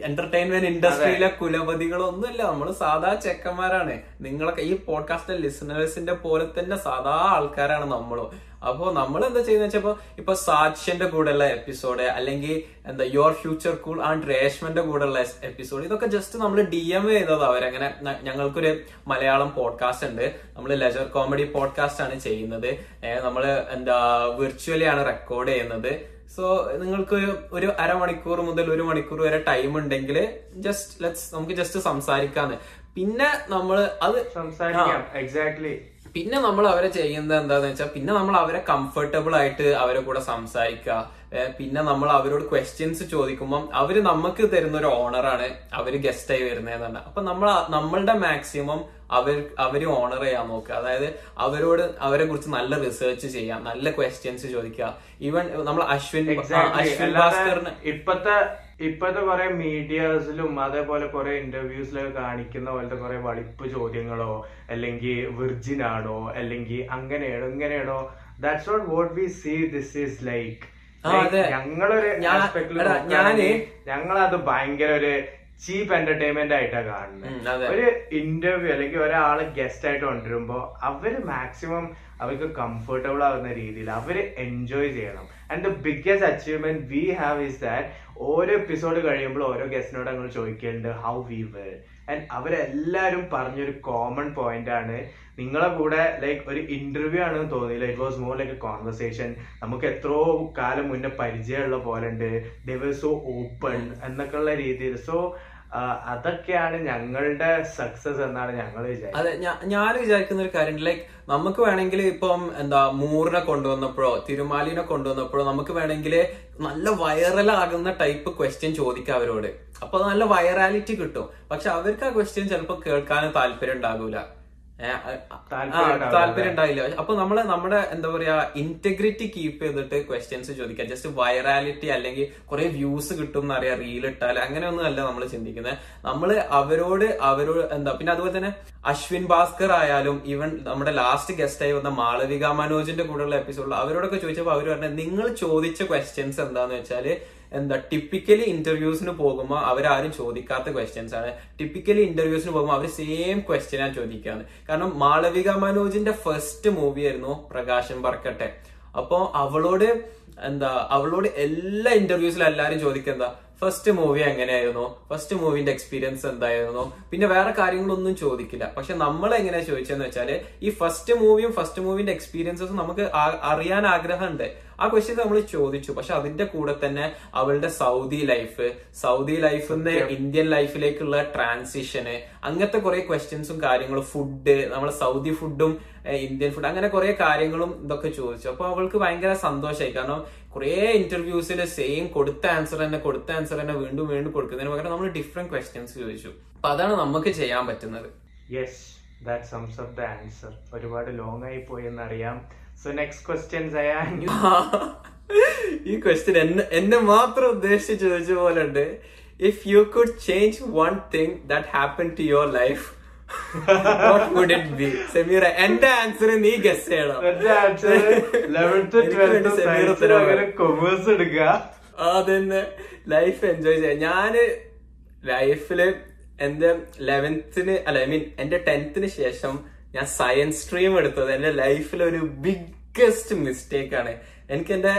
എന്റർടൈൻമെന്റ് ഇൻഡസ്ട്രിയിലെ കുലപതികളോ ഒന്നുമില്ല നമ്മൾ സാധാ ചെക്കന്മാരാണ്. നിങ്ങളൊക്കെ ഈ പോഡ്കാസ്റ്റ് ലിസണേഴ്സിന്റെ പോലെ തന്നെ സാധാ ആൾക്കാരാണ് നമ്മളും. അപ്പോ നമ്മൾ എന്താ ചെയ്യുന്ന വെച്ചപ്പോ ഇപ്പൊ സാക്ഷ്യന്റെ കൂടെയുള്ള എപ്പിസോഡ് അല്ലെങ്കിൽ എന്താ യുവർ ഫ്യൂച്ചർ കൂൾ ആൻഡ് രേഷ്മന്റെ കൂടെയുള്ള എപ്പിസോഡ് ഇതൊക്കെ ജസ്റ്റ് നമ്മൾ ഡി എം ചെയ്തത്. അവരങ്ങനെ ഞങ്ങൾക്കൊരു മലയാളം പോഡ്കാസ്റ്റ് ഉണ്ട്. നമ്മൾ ലെജർ കോമഡി പോഡ്കാസ്റ്റ് ആണ് ചെയ്യുന്നത്. നമ്മൾ എന്താ വിർച്വലി ആണ് റെക്കോർഡ് ചെയ്യുന്നത്. സോ നിങ്ങൾക്ക് ഒരു- ഒരു അരമണിക്കൂർ മുതൽ ഒരു മണിക്കൂർ വരെ ടൈം ഉണ്ടെങ്കിൽ ജസ്റ്റ് ലെറ്റ്സ് നമുക്ക് ജസ്റ്റ് സംസാരിക്കാന്ന്. പിന്നെ നമ്മൾ അത് സംസാരിക്കാം. എക്സാക്ട്ലി പിന്നെ നമ്മൾ അവരെ ചെയ്യുന്നത് എന്താന്ന് വെച്ചാൽ പിന്നെ നമ്മൾ അവരെ കംഫർട്ടബിൾ ആയിട്ട് അവരെ കൂടെ സംസാരിക്കുക. പിന്നെ നമ്മൾ അവരോട് ക്വസ്റ്റ്യൻസ് ചോദിക്കുമ്പോൾ അവർ നമുക്ക് തരുന്ന ഒരു ഓണറാണ് അവർ ഗസ്റ്റ് ആയി വരുന്നതെന്നാണ് അപ്പൊ നമ്മൾ നമ്മളുടെ മാക്സിമം അവർ അവർ ഓണർ ചെയ്യാൻ നോക്കുക. അതായത് അവരോട് അവരെ കുറിച്ച് നല്ല റിസർച്ച് ചെയ്യാം നല്ല ക്വസ്റ്റ്യൻസ് ചോദിക്കുക. ഈവൻ നമ്മൾ അശ്വിൻ അശ്വിൻ ഭാസ്കറിന് ഇപ്പത്തെ ഇപ്പത്തെ കുറെ മീഡിയാസിലും അതേപോലെ കുറെ ഇന്റർവ്യൂസിലൊക്കെ കാണിക്കുന്ന പോലത്തെ കുറെ വളിപ്പ് ചോദ്യങ്ങളോ അല്ലെങ്കിൽ വിർജിൻ ആണോ അല്ലെങ്കിൽ അങ്ങനെയാണോ ഇങ്ങനെയാണോ. That's not what we see this is like. ഞങ്ങളൊരു ഞങ്ങളത് ഭയങ്കര ഒരു ചീപ്പ് എന്റർടൈൻമെന്റ് ആയിട്ടാണ് കാണുന്നത് ഒരു ഇന്റർവ്യൂ അല്ലെങ്കിൽ ഒരാൾ ഗസ്റ്റ് ആയിട്ട് കൊണ്ടുവരുമ്പോ അവർ മാക്സിമം അവർക്ക് കംഫർട്ടബിൾ ആവുന്ന രീതിയിൽ അവർ എൻജോയ് ചെയ്യണം. And the biggest achievement we have is that ഓരോ എപ്പിസോഡ് കഴിയുമ്പോൾ ഓരോ ഗസ്റ്റിനോട് ഞങ്ങൾ ചോദിക്കലുണ്ട് ഹൗ വി വേർ ആൻഡ് അവരെല്ലാവരും പറഞ്ഞൊരു കോമൺ പോയിന്റ് ആണ്. നിങ്ങളെ കൂടെ ലൈക്ക് ഒരു ഇന്റർവ്യൂ ആണെന്ന് തോന്നിയില്ല. It was more like a conversation നമുക്ക് എത്രയോ കാലം മുന്നേ പരിചയമുള്ള പോലെ ഉണ്ട്. ദ വർ സോ ഓപ്പൺ എന്നൊക്കെയുള്ള രീതിയിൽ. സോ അതൊക്കെയാണ് ഞങ്ങളുടെ സക്സസ് എന്നാണ് ഞങ്ങൾ അതെ ഞാൻ വിചാരിക്കുന്ന ഒരു കാര്യം ലൈക്ക് നമുക്ക് വേണമെങ്കിൽ ഇപ്പം എന്താ മൂറിനെ കൊണ്ടുവന്നപ്പോഴോ തിരുമാലിനെ കൊണ്ടുവന്നപ്പോഴോ നമുക്ക് വേണമെങ്കിൽ നല്ല വൈറലാകുന്ന ടൈപ്പ് ക്വസ്റ്റ്യൻ ചോദിക്കാം അവരോട്. അപ്പൊ നല്ല വൈറാലിറ്റി കിട്ടും. പക്ഷെ അവർക്ക് ആ ക്വസ്റ്റ്യൻ ചിലപ്പോൾ കേൾക്കാനും താല്പര്യം ഉണ്ടാകൂല. താല്പര്യം ഉണ്ടായില്ല അപ്പൊ നമ്മൾ നമ്മുടെ എന്താ പറയാ ഇന്റഗ്രിറ്റി കീപ്പ് ചെയ്തിട്ട് ക്വസ്റ്റ്യൻസ് ചോദിക്കുക. ജസ്റ്റ് വൈറാലിറ്റി അല്ലെങ്കിൽ കുറെ വ്യൂസ് കിട്ടും എന്നറിയാം റീൽ ഇട്ടാൽ അങ്ങനെയൊന്നും അല്ല നമ്മൾ ചിന്തിക്കുന്നത്. നമ്മൾ അവരോട് അവരോട് എന്താ പിന്നെ അതുപോലെ തന്നെ അശ്വിൻ ഭാസ്കർ ആയാലും ഈവൻ നമ്മുടെ ലാസ്റ്റ് ഗസ്റ്റ് ആയി വന്ന മാളവിക മനോജിന്റെ കൂടെയുള്ള എപ്പിസോഡിൽ അവരോടൊക്കെ ചോദിച്ചപ്പോൾ അവർ പറഞ്ഞത് നിങ്ങൾ ചോദിച്ച ക്വസ്റ്റ്യൻസ് എന്താന്ന് വെച്ചാൽ എന്താ ടിപ്പിക്കലി ഇന്റർവ്യൂസിന് പോകുമ്പോൾ അവരാരും ചോദിക്കാത്ത ക്വസ്റ്റ്യൻസ് ആണ്. ടിപ്പിക്കലി ഇന്റർവ്യൂസിന് പോകുമ്പോൾ അവർ സെയിം ക്വസ്റ്റ്യനാണ് ചോദിക്കുകയാണ് കാരണം മാളവിക മനോജിന്റെ ഫസ്റ്റ് മൂവി ആയിരുന്നു പ്രകാശൻ പറക്കട്ടെ അപ്പോ അവളോട് എന്താ അവളോട് എല്ലാ ഇന്റർവ്യൂസിലും എല്ലാരും ചോദിക്കുക എന്താ ഫസ്റ്റ് മൂവി എങ്ങനെയായിരുന്നു? ഫസ്റ്റ് മൂവിന്റെ എക്സ്പീരിയൻസ് എന്തായിരുന്നു? പിന്നെ വേറെ കാര്യങ്ങളൊന്നും ചോദിക്കില്ല. പക്ഷെ നമ്മൾ എങ്ങനെയാ ചോദിച്ചതെന്ന് വെച്ചാൽ ഈ ഫസ്റ്റ് മൂവിയും ഫസ്റ്റ് മൂവിന്റെ എക്സ്പീരിയൻസും നമുക്ക് അറിയാൻ ആഗ്രഹമുണ്ട്. ആ ക്വസ്റ്റ്യൻ നമ്മൾ ചോദിച്ചു. പക്ഷെ അതിന്റെ കൂടെ തന്നെ അവളുടെ സൗദി ലൈഫ് സൗദി ലൈഫിൽ നിന്ന് ഇന്ത്യൻ ലൈഫിലേക്കുള്ള ട്രാൻസിഷന് അങ്ങനത്തെ കുറെ ക്വസ്റ്റ്യൻസും കാര്യങ്ങളും ഫുഡ് നമ്മളെ സൗദി ഫുഡും ഇന്ത്യൻ ഫുഡ് അങ്ങനെ കുറെ കാര്യങ്ങളും ഇതൊക്കെ ചോദിച്ചു. അപ്പൊ അവൾക്ക് ഭയങ്കര സന്തോഷമായി കാരണം കുറെ ഇന്റർവ്യൂസിൽ സെയിം കൊടുത്ത ആൻസർ തന്നെ കൊടുത്ത ആൻസർ തന്നെ വീണ്ടും വീണ്ടും കൊടുക്കുന്നതിന് പകരം നമ്മൾ ഡിഫറെന്റ് ക്വസ്റ്റ്യൻസ് ചോദിച്ചു. അപ്പൊ അതാണ് നമുക്ക് ചെയ്യാൻ പറ്റുന്നത്. Yes that sums of the answer ഒരുപാട് ലോങ് ആയി പോയി എന്നറിയാം. സോ നെക്സ്റ്റ് ക്വസ്റ്റ്യൻ സയാൻ ഈ ക്വസ്റ്റ്യൻ എന്നെ എന്നെ മാത്രം ഉദ്ദേശിച്ച് ചോദിച്ച പോലെ ഉണ്ട് if you could change one thing that happen to your life be Sameera എന്റെ ആൻസർ നീ ഗസ് ചെയ്യണം. ട്വൽത്ത് കൊമേഴ്സ് എടുക്കുക. അതന്നെ. ലൈഫ് എൻജോയ് ചെയ്യാം. ഞാൻ ലൈഫിൽ എന്റെ ലെവൻത്തിന് അല്ല ഐ മീൻ എന്റെ ടെൻത്തിന് ശേഷം ഞാൻ സയൻസ് സ്ട്രീം എടുത്തത്. എന്റെ ലൈഫിലെ ഒരു ബിഗ്ഗസ്റ്റ് മിസ്റ്റേക്ക് ആണ്. എനിക്ക് എന്റെ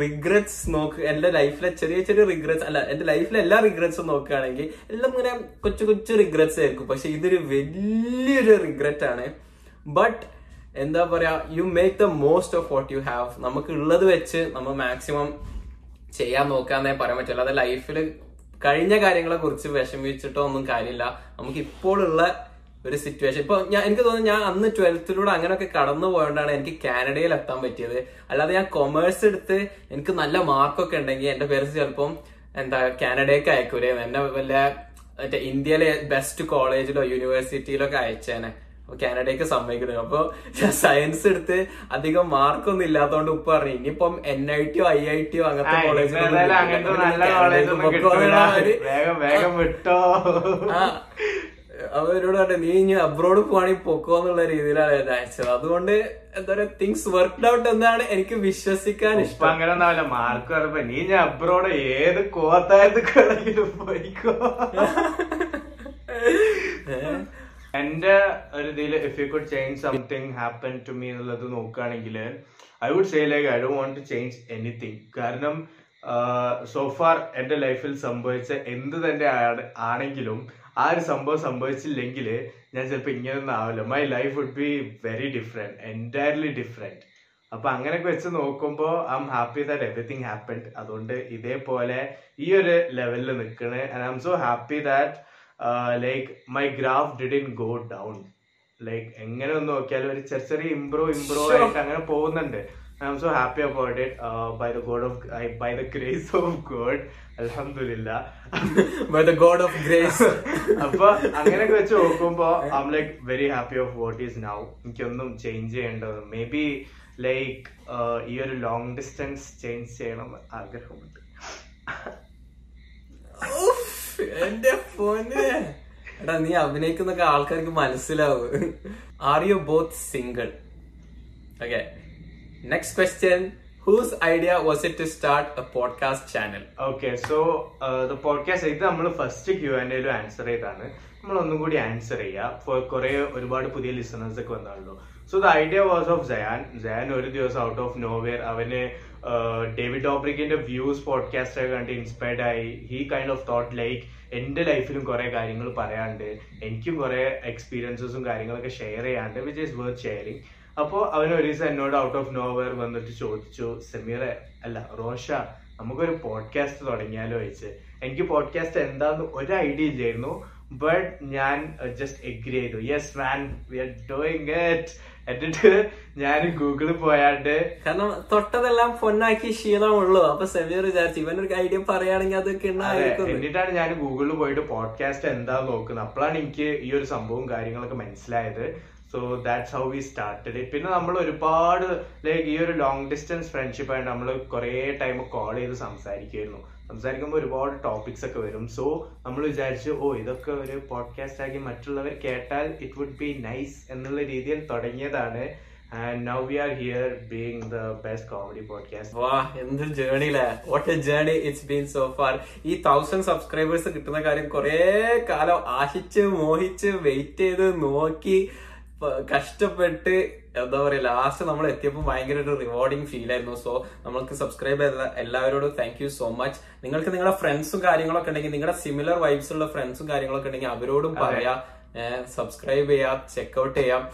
റിഗ്രറ്റ്സ് നോക്ക് എന്റെ ലൈഫിലെ ചെറിയ ചെറിയ റിഗ്രറ്റ്സ് അല്ല എന്റെ ലൈഫിലെ എല്ലാ റിഗ്രറ്റ്സും നോക്കുകയാണെങ്കിൽ എല്ലാം ഇങ്ങനെ കൊച്ചു കൊച്ചു റിഗ്രറ്റ്സ് ആയിരിക്കും. പക്ഷെ ഇതൊരു വലിയൊരു റിഗ്രറ്റ് ആണ്. ബട്ട് എന്താ പറയാ you make the most of what you have നമുക്ക് ഉള്ളത് വെച്ച് നമ്മൾ മാക്സിമം ചെയ്യാൻ നോക്കാന്നേ പറയാൻ പറ്റില്ല അത് ലൈഫിൽ കഴിഞ്ഞ കാര്യങ്ങളെ കുറിച്ച് വിഷമിച്ചിട്ടോ ഒന്നും കാര്യമില്ല. നമുക്ക് ഇപ്പോഴുള്ള ഒരു സിറ്റുവേഷൻ ഇപ്പൊ ഞാൻ എനിക്ക് തോന്നുന്നു ഞാൻ അന്ന് ട്വൽത്തിലൂടെ അങ്ങനെയൊക്കെ കടന്നു പോയോണ്ടാണ് എനിക്ക് കാനഡയിൽ എത്താൻ പറ്റിയത്. അല്ലാതെ ഞാൻ കൊമേഴ്സ് എടുത്ത് എനിക്ക് നല്ല മാർക്കൊക്കെ ഉണ്ടെങ്കിൽ എന്റെ പേര് ചിലപ്പം എന്താ കാനഡയ്ക്ക് അയക്കൂലേ? എന്നെ വല്ല മറ്റേ ഇന്ത്യയിലെ ബെസ്റ്റ് കോളേജിലോ യൂണിവേഴ്സിറ്റിയിലോ ഒക്കെ അയച്ചേനെ. അപ്പൊ കാനഡയ്ക്ക് സമ്മതിക്കുന്നു അപ്പൊ സയൻസ് എടുത്ത് അധികം മാർക്കൊന്നും ഇല്ലാത്തോണ്ട് ഉപ്പ് പറഞ്ഞു. ഇനിയിപ്പം എൻ ഐ ടിയോ ഐ ഐ ടിയോ അങ്ങനത്തെ കോളേജ് വിട്ടോ. ആ. അവരോട് പറഞ്ഞു നീ ഇനി അബ്രോഡ് പോവാണെങ്കിൽ പൊക്കോ എന്നുള്ള രീതിയിലാണ് ഞാൻ അയച്ചത്. അതുകൊണ്ട് എന്താ പറയാ തിങ്സ് വർക്ക്ഡ് ഔട്ട് എന്നാണ് എനിക്ക് വിശ്വസിക്കാൻ ഇഷ്ടം. അങ്ങനെ ഒന്നാവില്ല മാർക്ക് പറയുമ്പോ നീ ഞാൻ അബ്രോഡ് ഏത് കോത്തായത് കളങ്കിലും പോയിക്കോ. എന്റെ ഒരു ഇതിൽ if you could change something happen to me എന്നുള്ളത് നോക്കുകയാണെങ്കിൽ I would say like I do want to change anything കാരണം സോഫാർ എന്റെ ലൈഫിൽ സംഭവിച്ച എന്ത് തന്നെ ആണെങ്കിലും ആ ഒരു സംഭവം സംഭവിച്ചില്ലെങ്കിൽ ഞാൻ ചിലപ്പോൾ ഇങ്ങനെയൊന്നും ആവില്ല. My life would be very different entirely different അപ്പൊ അങ്ങനെയൊക്കെ വെച്ച് നോക്കുമ്പോൾ I'm happy that everything happened അതുകൊണ്ട് ഇതേപോലെ ഈ ഒരു ലെവലിൽ നിൽക്കണേ and I'm so happy that like my graph didn't go down like എങ്ങനെ ഒന്ന് നോക്കിയാലും ഒരു ചെറിയ ചെറിയ ഇമ്പ്രൂവ് ഇമ്പ്രൂവ്. ആയിട്ട് അങ്ങനെ പോകുന്നുണ്ട്. I'm so happy about it by the God of by the grace of God അലഹമില്ല by the God of grace അപ്പൊ അങ്ങനെയൊക്കെ വെച്ച് നോക്കുമ്പോ I'm like very happy of what is now എനിക്കൊന്നും ചേഞ്ച് ചെയ്യേണ്ടത്. മേ ബി ലൈക്ക് ഈ ഒരു ലോങ് ഡിസ്റ്റൻസ് ചേഞ്ച് ചെയ്യണം ആഗ്രഹമുണ്ട്. എന്റെ ഫോന് എടാ നീ അഭിനയിക്കുന്നൊക്കെ ആൾക്കാർക്ക് മനസ്സിലാവും. Are you both single okay next question whose idea was it to start a podcast channel okay so the podcast ഇത് നമ്മൾ ഫസ്റ്റ് ക്യൂ ആൻഡ് ആൻസർ ചെയ്താണ് നമ്മൾ ഒന്നും കൂടി ആൻസർ ചെയ്യുക കുറെ ഒരുപാട് പുതിയ ലിസണേഴ്സ് ഒക്കെ വന്നാണല്ലോ. So the idea was of Jayan Jayan ഒരു ദിവസം ഔട്ട് ഓഫ് നോവേർ അവന് ഡേവിഡ് ഡോബ്രിക്കിന്റെ വ്യൂസ് പോഡ്കാസ്റ്റ് ഒക്കെ കണ്ട് ഇൻസ്പയർഡ് ആയി. He kind of thought like എന്റെ ലൈഫിലും കുറെ കാര്യങ്ങൾ പറയാണ്ട് എനിക്കും കുറെ എക്സ്പീരിയൻസസും കാര്യങ്ങളൊക്കെ ഷെയർ ചെയ്യാണ്ട് വിച്ച് ഈസ് വർത്ത് ഷെയറിങ് അപ്പോൾ അവൻ ഒരു ദിവസം എന്നോട് ഔട്ട് ഓഫ് നോവർ വന്നിട്ട് ചോദിച്ചു സമീറെ അല്ല റോഷ നമുക്കൊരു പോഡ്കാസ്റ്റ് തുടങ്ങിയാലോ? ചോദിച്ച്. എനിക്ക് പോഡ്കാസ്റ്റ് എന്താന്ന് ഒരു ഐഡിയ ഇല്ലായിരുന്നു ബട്ട് ഞാൻ ജസ്റ്റ് എഗ്രി ചെയ്തു. Yes man we are doing it എന്നിട്ട് ഞാൻ ഗൂഗിളിൽ പോയാണ്ട് കാരണം തൊട്ടതെല്ലാം പൊന്നാക്കി ശീലമുള്ളൂ. അപ്പൊ സെമിയർ വിചാരിച്ചു ഒരു ഐഡിയ പറയുകയാണെങ്കിൽ അത് അതെ, എന്നിട്ടാണ് ഞാൻ ഗൂഗിളിൽ പോയിട്ട് പോഡ്കാസ്റ്റ് എന്താ നോക്കുന്നത്. അപ്പോഴാണ് എനിക്ക് ഈ ഒരു സംഭവവും കാര്യങ്ങളൊക്കെ മനസ്സിലായത്. So that's how we started പിന്നെ നമ്മൾ ഒരുപാട് ലൈക്ക് ഈ ഒരു ലോങ് ഡിസ്റ്റൻസ് ഫ്രണ്ട്ഷിപ്പ് ആയിട്ട് നമ്മൾ കുറേ ടൈം കോൾ ചെയ്ത് സംസാരിക്കുമായിരുന്നു സംസാരിക്കുമ്പോൾ ഒരുപാട് ടോപ്പിക്സ് ഒക്കെ വരും. സോ നമ്മൾ വിചാരിച്ചു ഓ ഇതൊക്കെ ഒരു പോഡ്കാസ്റ്റ് ആക്കി മറ്റുള്ളവർ കേട്ടാൽ ഇറ്റ് വുഡ് ബി നൈസ് എന്നുള്ള രീതിയിൽ തുടങ്ങിയതാണ്. ആൻഡ് കിട്ടുന്ന കാര്യം കുറേ കാലം ആശിച്ച് മോഹിച്ച് വെയിറ്റ് ചെയ്ത് നോക്കി കഷ്ടപ്പെട്ട് എന്താ പറയാ ലാസ്റ്റ് നമ്മൾ എത്തിയപ്പോൾ ഭയങ്കര ഒരു റിവാർഡിങ് ഫീൽ ആയിരുന്നു. സോ നമ്മൾക്ക് സബ്സ്ക്രൈബ് ചെയ്ത എല്ലാവരോടും താങ്ക് യു സോ മച്ച് നിങ്ങൾക്ക് നിങ്ങളുടെ ഫ്രണ്ട്സും കാര്യങ്ങളൊക്കെ ഉണ്ടെങ്കിൽ നിങ്ങളുടെ സിമിലർ വൈബ്സ് ഉള്ള ഫ്രണ്ട്സും കാര്യങ്ങളൊക്കെ ഉണ്ടെങ്കിൽ അവരോടും പറയാം. സബ്സ്ക്രൈബ് ചെയ്യാം ചെക്ക്ഔട്ട് ചെയ്യാം.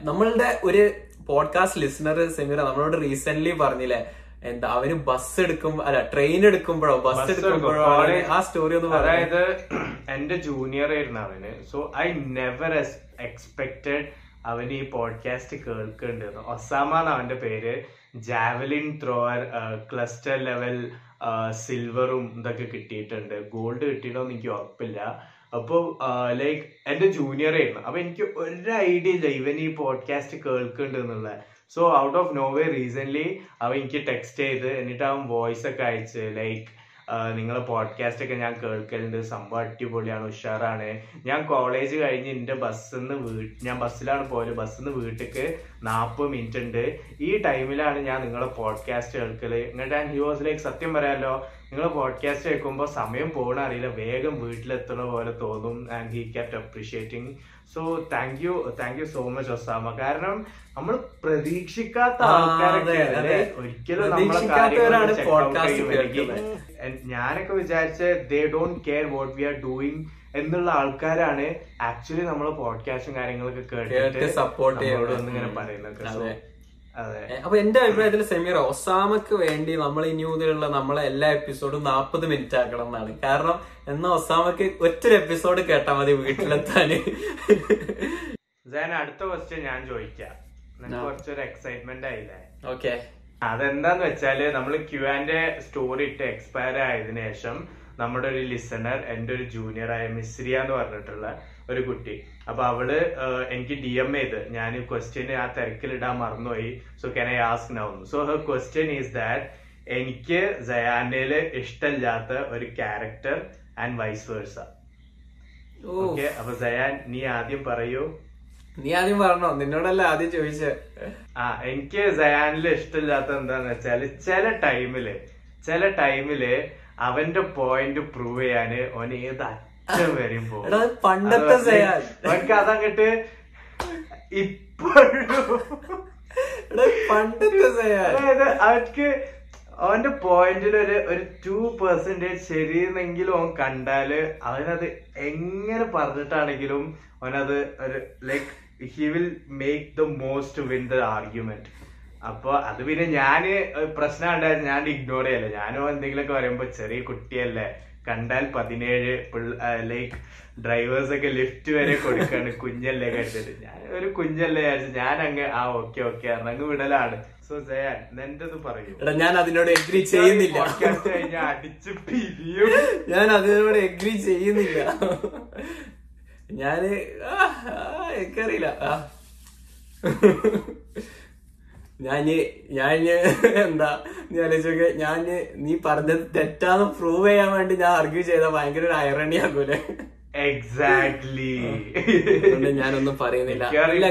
നമ്മളുടെ ഒരു പോഡ്കാസ്റ്റ് ലിസണർ സെമിറ നമ്മളോട് റീസെന്റ് പറഞ്ഞില്ലേ എന്താ അവർ ബസ് എടുക്കുമ്പോ അല്ല ട്രെയിൻ എടുക്കുമ്പോഴോ ബസ് എടുക്കുമ്പോഴോ എടുക്കും. ആ സ്റ്റോറി ഒന്ന് അതായത് എന്റെ ജൂനിയർ ആയിരുന്നു അവന്. സോ ഐ നെവർ എക്സ്പെക്ടഡ് അവന് ഈ പോഡ്കാസ്റ്റ് കേൾക്കുന്നുണ്ടെന്ന് ഒസാമ എന്ന് അവന്റെ പേര്. ജാവലിൻ ത്രോവർ ക്ലസ്റ്റർ ലെവൽ സിൽവറും ഇതൊക്കെ കിട്ടിയിട്ടുണ്ട്. ഗോൾഡ് കിട്ടിയിട്ടോ എനിക്ക് ഉറപ്പില്ല. അപ്പോൾ ലൈക്ക് എന്റെ ജൂനിയർ ആയിരുന്നു. അപ്പൊ എനിക്ക് ഒരു ഐഡിയ ഇല്ല ഇവൻ ഈ പോഡ്കാസ്റ്റ് കേൾക്കുന്നുണ്ട് എന്നുള്ള. So out of no way recent അവൻ എനിക്ക് ടെക്സ്റ്റ് ചെയ്ത് എന്നിട്ട് അവൻ വോയിസ് ഒക്കെ അയച്ച് ലൈക്ക് നിങ്ങളെ പോഡ്കാസ്റ്റ് ഒക്കെ ഞാൻ കേൾക്കലുണ്ട് സംഭവം അടിപൊളിയാണ് ഉഷാറാണ്. ഞാൻ കോളേജ് കഴിഞ്ഞ് എന്റെ ബസ്സിൽ നിന്ന് വീ ഞാൻ ബസ്സിലാണ് പോയത്. ബസ്സിൽ നിന്ന് വീട്ടിലേക്ക് നാൽപ്പത് മിനിറ്റ് ഉണ്ട്. ഈ ടൈമിലാണ് ഞാൻ നിങ്ങളെ പോഡ്കാസ്റ്റ് കേൾക്കൽ. എന്നിട്ട് ഹി വാസ് ലൈക്ക് സത്യം പറയാലോ നിങ്ങൾ പോഡ്കാസ്റ്റ് കേൾക്കുമ്പോൾ സമയം പോകണ അറിയില്ല. വേഗം വീട്ടിലെത്തുന്ന പോലെ തോന്നും and he kept appreciating so thank you thank you so much Osama കാരണം നമ്മൾ പ്രതീക്ഷിക്കാത്ത ആൾക്കാരൊക്കെ. ഒരിക്കലും നമ്മളെ ഞാനൊക്കെ വിചാരിച്ച they don't care what we are doing എന്നുള്ള ആൾക്കാരാണ് ആക്ച്വലി നമ്മൾ പോഡ്കാസ്റ്റും കാര്യങ്ങളൊക്കെ കേട്ടിട്ട് സപ്പോർട്ട് ഇങ്ങനെ പറയുന്നത് അതെ. അപ്പൊ എന്റെ അഭിപ്രായത്തിൽ സെമീർ ഒസാമക്ക് വേണ്ടി നമ്മൾ ഈ ന്യൂതിലുള്ള നമ്മളെ എല്ലാ എപ്പിസോഡും നാപ്പത് മിനിറ്റ് ആക്കണം എന്നാണ്. കാരണം എന്നാ ഒസാമക്ക് ഒറ്റൊരു എപ്പിസോഡ് കേട്ടാ മതി വീട്ടിലെത്താന്. ഞാൻ അടുത്ത ക്വസ്റ്റ്യൻ ഞാൻ ചോദിക്കാം. കുറച്ചൊരു എക്സൈറ്റ്മെന്റ് ആയില്ലേ? ഓക്കെ. അതെന്താന്ന് വെച്ചാൽ നമ്മൾ ക്യു ആൻഡ് സ്റ്റോറി ഇട്ട് എക്സ്പയർ ആയതിനു ശേഷം നമ്മുടെ ഒരു ലിസണർ എന്റെ ഒരു ജൂനിയർ ആയ മിശ്രിയ എന്ന് പറഞ്ഞിട്ടുള്ള ഒരു കുട്ടി. അപ്പൊ അവൾ എനിക്ക് ഡി എം ചെയ്ത്. ഞാൻ ക്വസ്റ്റ്യൻ ആ തിരക്കിലിടാൻ മറന്നുപോയി. So can I ask now so her question is that എനിക്ക് ജയാനയിൽ ഇഷ്ടമില്ലാത്ത ഒരു character and vice versa okay അപ്പൊ ജയാൻ നീ ആദ്യം പറയൂ. നീ ആദ്യം പറഞ്ഞോ. നിന്നോടല്ല ആദ്യം ചോദിച്ച. ആ എനിക്ക് സയാനിൽ ഇഷ്ടമില്ലാത്ത എന്താന്ന് വെച്ചാൽ ചില ടൈമിൽ ചില ടൈമിൽ അവന്റെ പോയിന്റ് പ്രൂവ് ചെയ്യാന് ഓൻ ഏത് അത് പണ്ടത്തെ. ഓൻക്ക് അതങ്ങട്ട് ഇപ്പോഴും എടാ, പണ്ടത്തെ അതായത് അവർക്ക് അവന്റെ പോയിന്റിൽ ഒരു ഒരു ടു പെർസെന്റേജ് ശരിയെന്നെങ്കിലും അവൻ കണ്ടാൽ അവനത് എങ്ങനെ പറഞ്ഞിട്ടാണെങ്കിലും അവനത് ഒരു like he will make the most win the argument അപ്പൊ അത് പിന്നെ ഞാൻ പ്രശ്നം ഉണ്ടായിരുന്നു ഞാൻ ഇഗ്നോർ ചെയ്യല്ലേ? ഞാനും എന്തെങ്കിലുമൊക്കെ പറയുമ്പോ ചെറിയ കുട്ടിയല്ലേ? കണ്ടാൽ പതിനേഴ് ലൈക്ക് ഡ്രൈവേഴ്സ് ഒക്കെ ലിഫ്റ്റ് വരെ കൊടുക്കാണ്. കുഞ്ഞല്ലേ കണ്ടത് ഞാൻ ഒരു കുഞ്ഞല്ലേ ആയിരുന്നു ഞാൻ അങ്ങ് ആ ഓക്കെ ഓക്കെ അങ്ങ് വിടലാണ്. സോ ജയാൻ എന്റെ പറയൂ. ഞാൻ അതിനോട് എഗ്രി ചെയ്യുന്നില്ല. അടിച്ചു പിരിയും. ഞാൻ അതിനോട് എഗ്രി ചെയ്യുന്നില്ല. ഞാൻ എനിക്കറിയില്ല. ഞാൻ ഞാൻ എന്താ നീ ആലോചിച്ചോക്കെ ഞാൻ നീ പറഞ്ഞത് തെറ്റാന്ന് പ്രൂവ് ചെയ്യാൻ വേണ്ടി ഞാൻ ആർഗ്യൂ ചെയ്ത ഭയങ്കര ഒരു ഐറണി ആകൂലെ എക്സാക്ട്ലി ഞാനൊന്നും പറയുന്നില്ല. ഇല്ല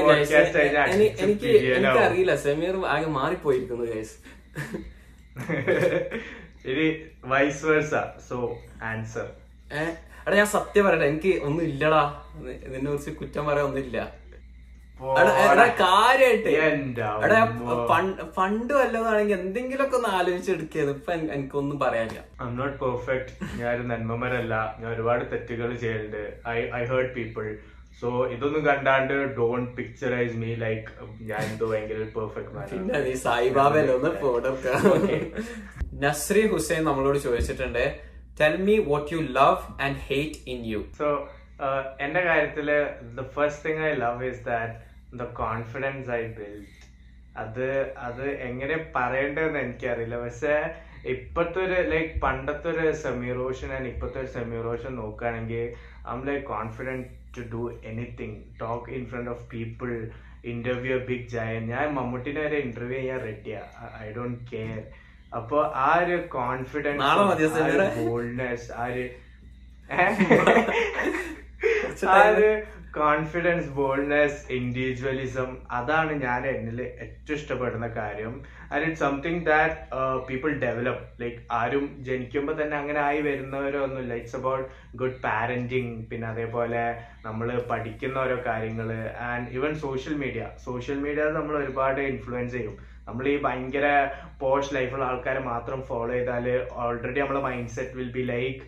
എനിക്ക് എനിക്കറിയില്ല. സമീർ ആകെ മാറിപ്പോയിരിക്കുന്നു ഗൈസ് ഇനി വൈസ് വേഴ്സ സോ ആൻസർ ഏഹ് എടാ ഞാൻ സത്യം പറയട്ടെ. എനിക്ക് ഒന്നും ഇല്ലടാ. ഇതിനെ കുറിച്ച് കുറ്റം പറയാൻ ഒന്നുമില്ല എടാ, എടാ കാര്യായിട്ട്. എടാ. പണ്ട് വല്ലതാണെങ്കിൽ എന്തെങ്കിലുമൊക്കെ ഒന്ന് ആലോചിച്ചെടുക്കിയത് ഇപ്പൊ എനിക്കൊന്നും പറയാനില്ല. ഐ നോട്ട് പെർഫെക്റ്റ് ഞാൻ ഒരു നന്മമരല്ല. ഞാൻ ഒരുപാട് തെറ്റുകൾ ചെയ്യുന്നുണ്ട് I I hurt people so ഇതൊന്നും കണ്ടാണ്ട് ഡോൺ പിക്ചറൈസ് മീ ലൈക്ക് ഞാൻ എന്തോ ഭയങ്കര പെർഫെക്റ്റ് നസ്രി ഹുസൈൻ നമ്മളോട് ചോദിച്ചിട്ടുണ്ട് tell me what you love and hate in you so എന്റെ കാര്യത്തിൽ the first thing I love is that the confidence I built. അത് അത് എങ്ങനെ പറയേണ്ടതെന്ന് എനിക്കറിയില്ല. പക്ഷെ ഇപ്പത്തെ ഒരു ലൈക്ക് പണ്ടത്തെ ഒരു സെമിറോഷൻ ആൻഡ് ഇപ്പത്തെ ഒരു സെമിറോഷൻ നോക്കുകയാണെങ്കിൽ I'm like confident to do anything talk in front of people interview big Jayan ഞാൻ മമ്മൂട്ടിനെ വരെ ഇന്റർവ്യൂ ചെയ്യാൻ റെഡിയാ ഐ ഡോണ്ട് കെയർ അപ്പൊ ആ ഒരു കോൺഫിഡൻസ്? ബോൾഡ്നെസ് ആ ഒരു ആ ഒരു കോൺഫിഡൻസ് ബോൾഡ്നെസ് ഇൻഡിവിജ്വലിസം അതാണ് ഞാൻ എന്നിൽ ഏറ്റവും ഇഷ്ടപ്പെടുന്ന കാര്യം. And it something that people develop like ആരും ജനിക്കുമ്പോൾ തന്നെ അങ്ങനെ ആയി വരുന്നവരോ ഒന്നുമില്ല ഇറ്റ്സ് അബൌട്ട് ഗുഡ് പാരന്റിങ് പിന്നെ അതേപോലെ നമ്മൾ പഠിക്കുന്ന ഓരോ കാര്യങ്ങൾ and even social media social media നമ്മൾ ഒരുപാട് ഇൻഫ്ലുവൻസ് ചെയ്യും. നമ്മൾ ഈ ഭയങ്കര പോഷ് ലൈഫുള്ള ആൾക്കാരെ മാത്രം ഫോളോ ചെയ്താൽ ഓൾറെഡി നമ്മളെ mind set will be like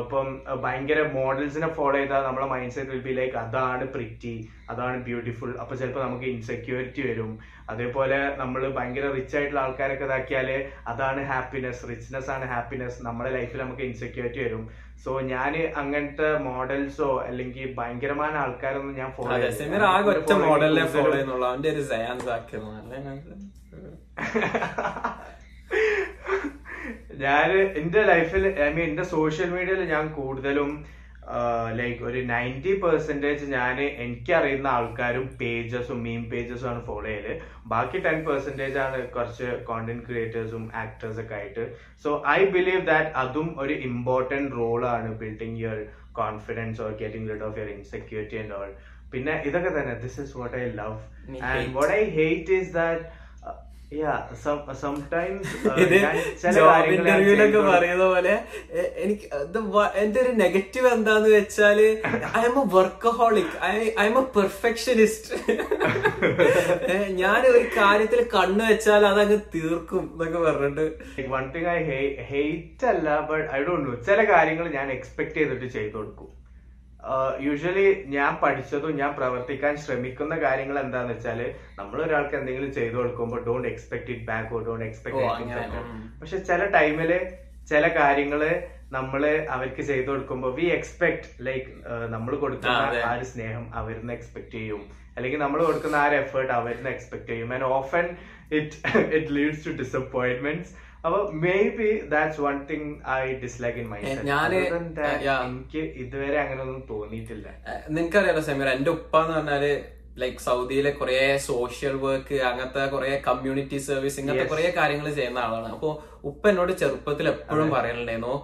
ഇപ്പം ഭയങ്കര മോഡൽസിനെ ഫോളോ ചെയ്താൽ നമ്മുടെ mind set will be like അതാണ് പ്രിറ്റി അതാണ് ബ്യൂട്ടിഫുൾ അപ്പൊ ചിലപ്പോൾ നമുക്ക് ഇൻസെക്യൂരിറ്റി വരും. അതേപോലെ നമ്മൾ ഭയങ്കര റിച്ച് ആയിട്ടുള്ള ആൾക്കാരൊക്കെ ഇതാക്കിയാൽ അതാണ് ഹാപ്പിനെസ് റിച്ച്നെസ് ആണ് ഹാപ്പിനെസ് നമ്മുടെ ലൈഫിൽ നമുക്ക് ഇൻസെക്യൂരിറ്റി വരും. സോ ഞാൻ അങ്ങനത്തെ മോഡൽസോ അല്ലെങ്കിൽ ഭയങ്കരമായ ആൾക്കാരൊന്നും ഞാൻ ഫോളോ അതെ ഞാൻ എന്റെ ലൈഫിൽ ഐ മീൻ എന്റെ സോഷ്യൽ മീഡിയയിൽ ഞാൻ കൂടുതലും ലൈക്ക് ഒരു നയന്റി പെർസെന്റേജ് ഞാൻ എനിക്കറിയുന്ന ആൾക്കാരും പേജസും മീം പേജസും ആണ് ഫോളോ ചെയ്യൽ. ബാക്കി ടെൻ പെർസെന്റേജ് ആണ് കുറച്ച് കോണ്ടന്റ് ക്രിയേറ്റേഴ്സും ആക്ടേഴ്സൊക്കെ ആയിട്ട്. സോ ഐ ബിലീവ് ദാറ്റ് അതും ഒരു ഇമ്പോർട്ടന്റ് റോളാണ് building your confidence or getting rid of your insecurity and all പിന്നെ ഇതൊക്കെ തന്നെ this is what I love and what I hate is that job ഇന്റർവ്യൂലൊക്കെ പറയുന്ന പോലെ എനിക്ക് എന്റെ ഒരു നെഗറ്റീവ് എന്താന്ന് വെച്ചാൽ I'm a workaholic I'm a perfectionist ഞാൻ ഒരു കാര്യത്തിൽ കണ്ണു വെച്ചാൽ അതങ്ങ് തീർക്കും എന്നൊക്കെ പറഞ്ഞിട്ട്. വൺ തിങ് ഐ ഹെയ്റ്റ് അല്ല ബട്ട് ഐ ഡോണ്ട് നോ ചില കാര്യങ്ങൾ ഞാൻ എക്സ്പെക്ട് ചെയ്തിട്ട് ചെയ്തു കൊടുക്കും. യൂഷ്വലി ഞാൻ പഠിച്ചതും ഞാൻ പ്രവർത്തിക്കാൻ ശ്രമിക്കുന്ന കാര്യങ്ങൾ എന്താന്ന് വെച്ചാൽ നമ്മൾ ഒരാൾക്ക് എന്തെങ്കിലും ചെയ്തു കൊടുക്കുമ്പോൾ don't expect it back don't expect. പക്ഷെ ചില ടൈമിൽ ചില കാര്യങ്ങൾ നമ്മൾ അവർക്ക് ചെയ്തു കൊടുക്കുമ്പോ വി എക്സ്പെക്ട് ലൈക്ക് നമ്മൾ കൊടുക്കുന്ന ആ ഒരു സ്നേഹം അവരിന്ന് എക്സ്പെക്ട് ചെയ്യും. അല്ലെങ്കിൽ നമ്മൾ കൊടുക്കുന്ന ആ ഒരു എഫേർട്ട് അവരിന്ന് എക്സ്പെക്ട് ചെയ്യും. And often it it leads to disappointments അപ്പൊ maybe that's one thing I dislike in my ഞാൻ. എനിക്ക് ഇതുവരെ അങ്ങനെ ഒന്നും തോന്നിയിട്ടില്ല. ഏഹ് നിനക്കറിയാലോ സമീർ എന്റെ ഉപ്പ എന്ന് പറഞ്ഞാൽ ലൈക് സൗദിയിലെ കുറെ സോഷ്യൽ വർക്ക് അങ്ങനത്തെ കുറെ കമ്മ്യൂണിറ്റി സർവീസ് ഇങ്ങനത്തെ. കുറെ കാര്യങ്ങൾ ചെയ്യുന്ന ആളാണ്. അപ്പൊ ഉപ്പ എന്നോട് ചെറുപ്പത്തിൽ എപ്പോഴും പറയലുണ്ടായിരുന്നു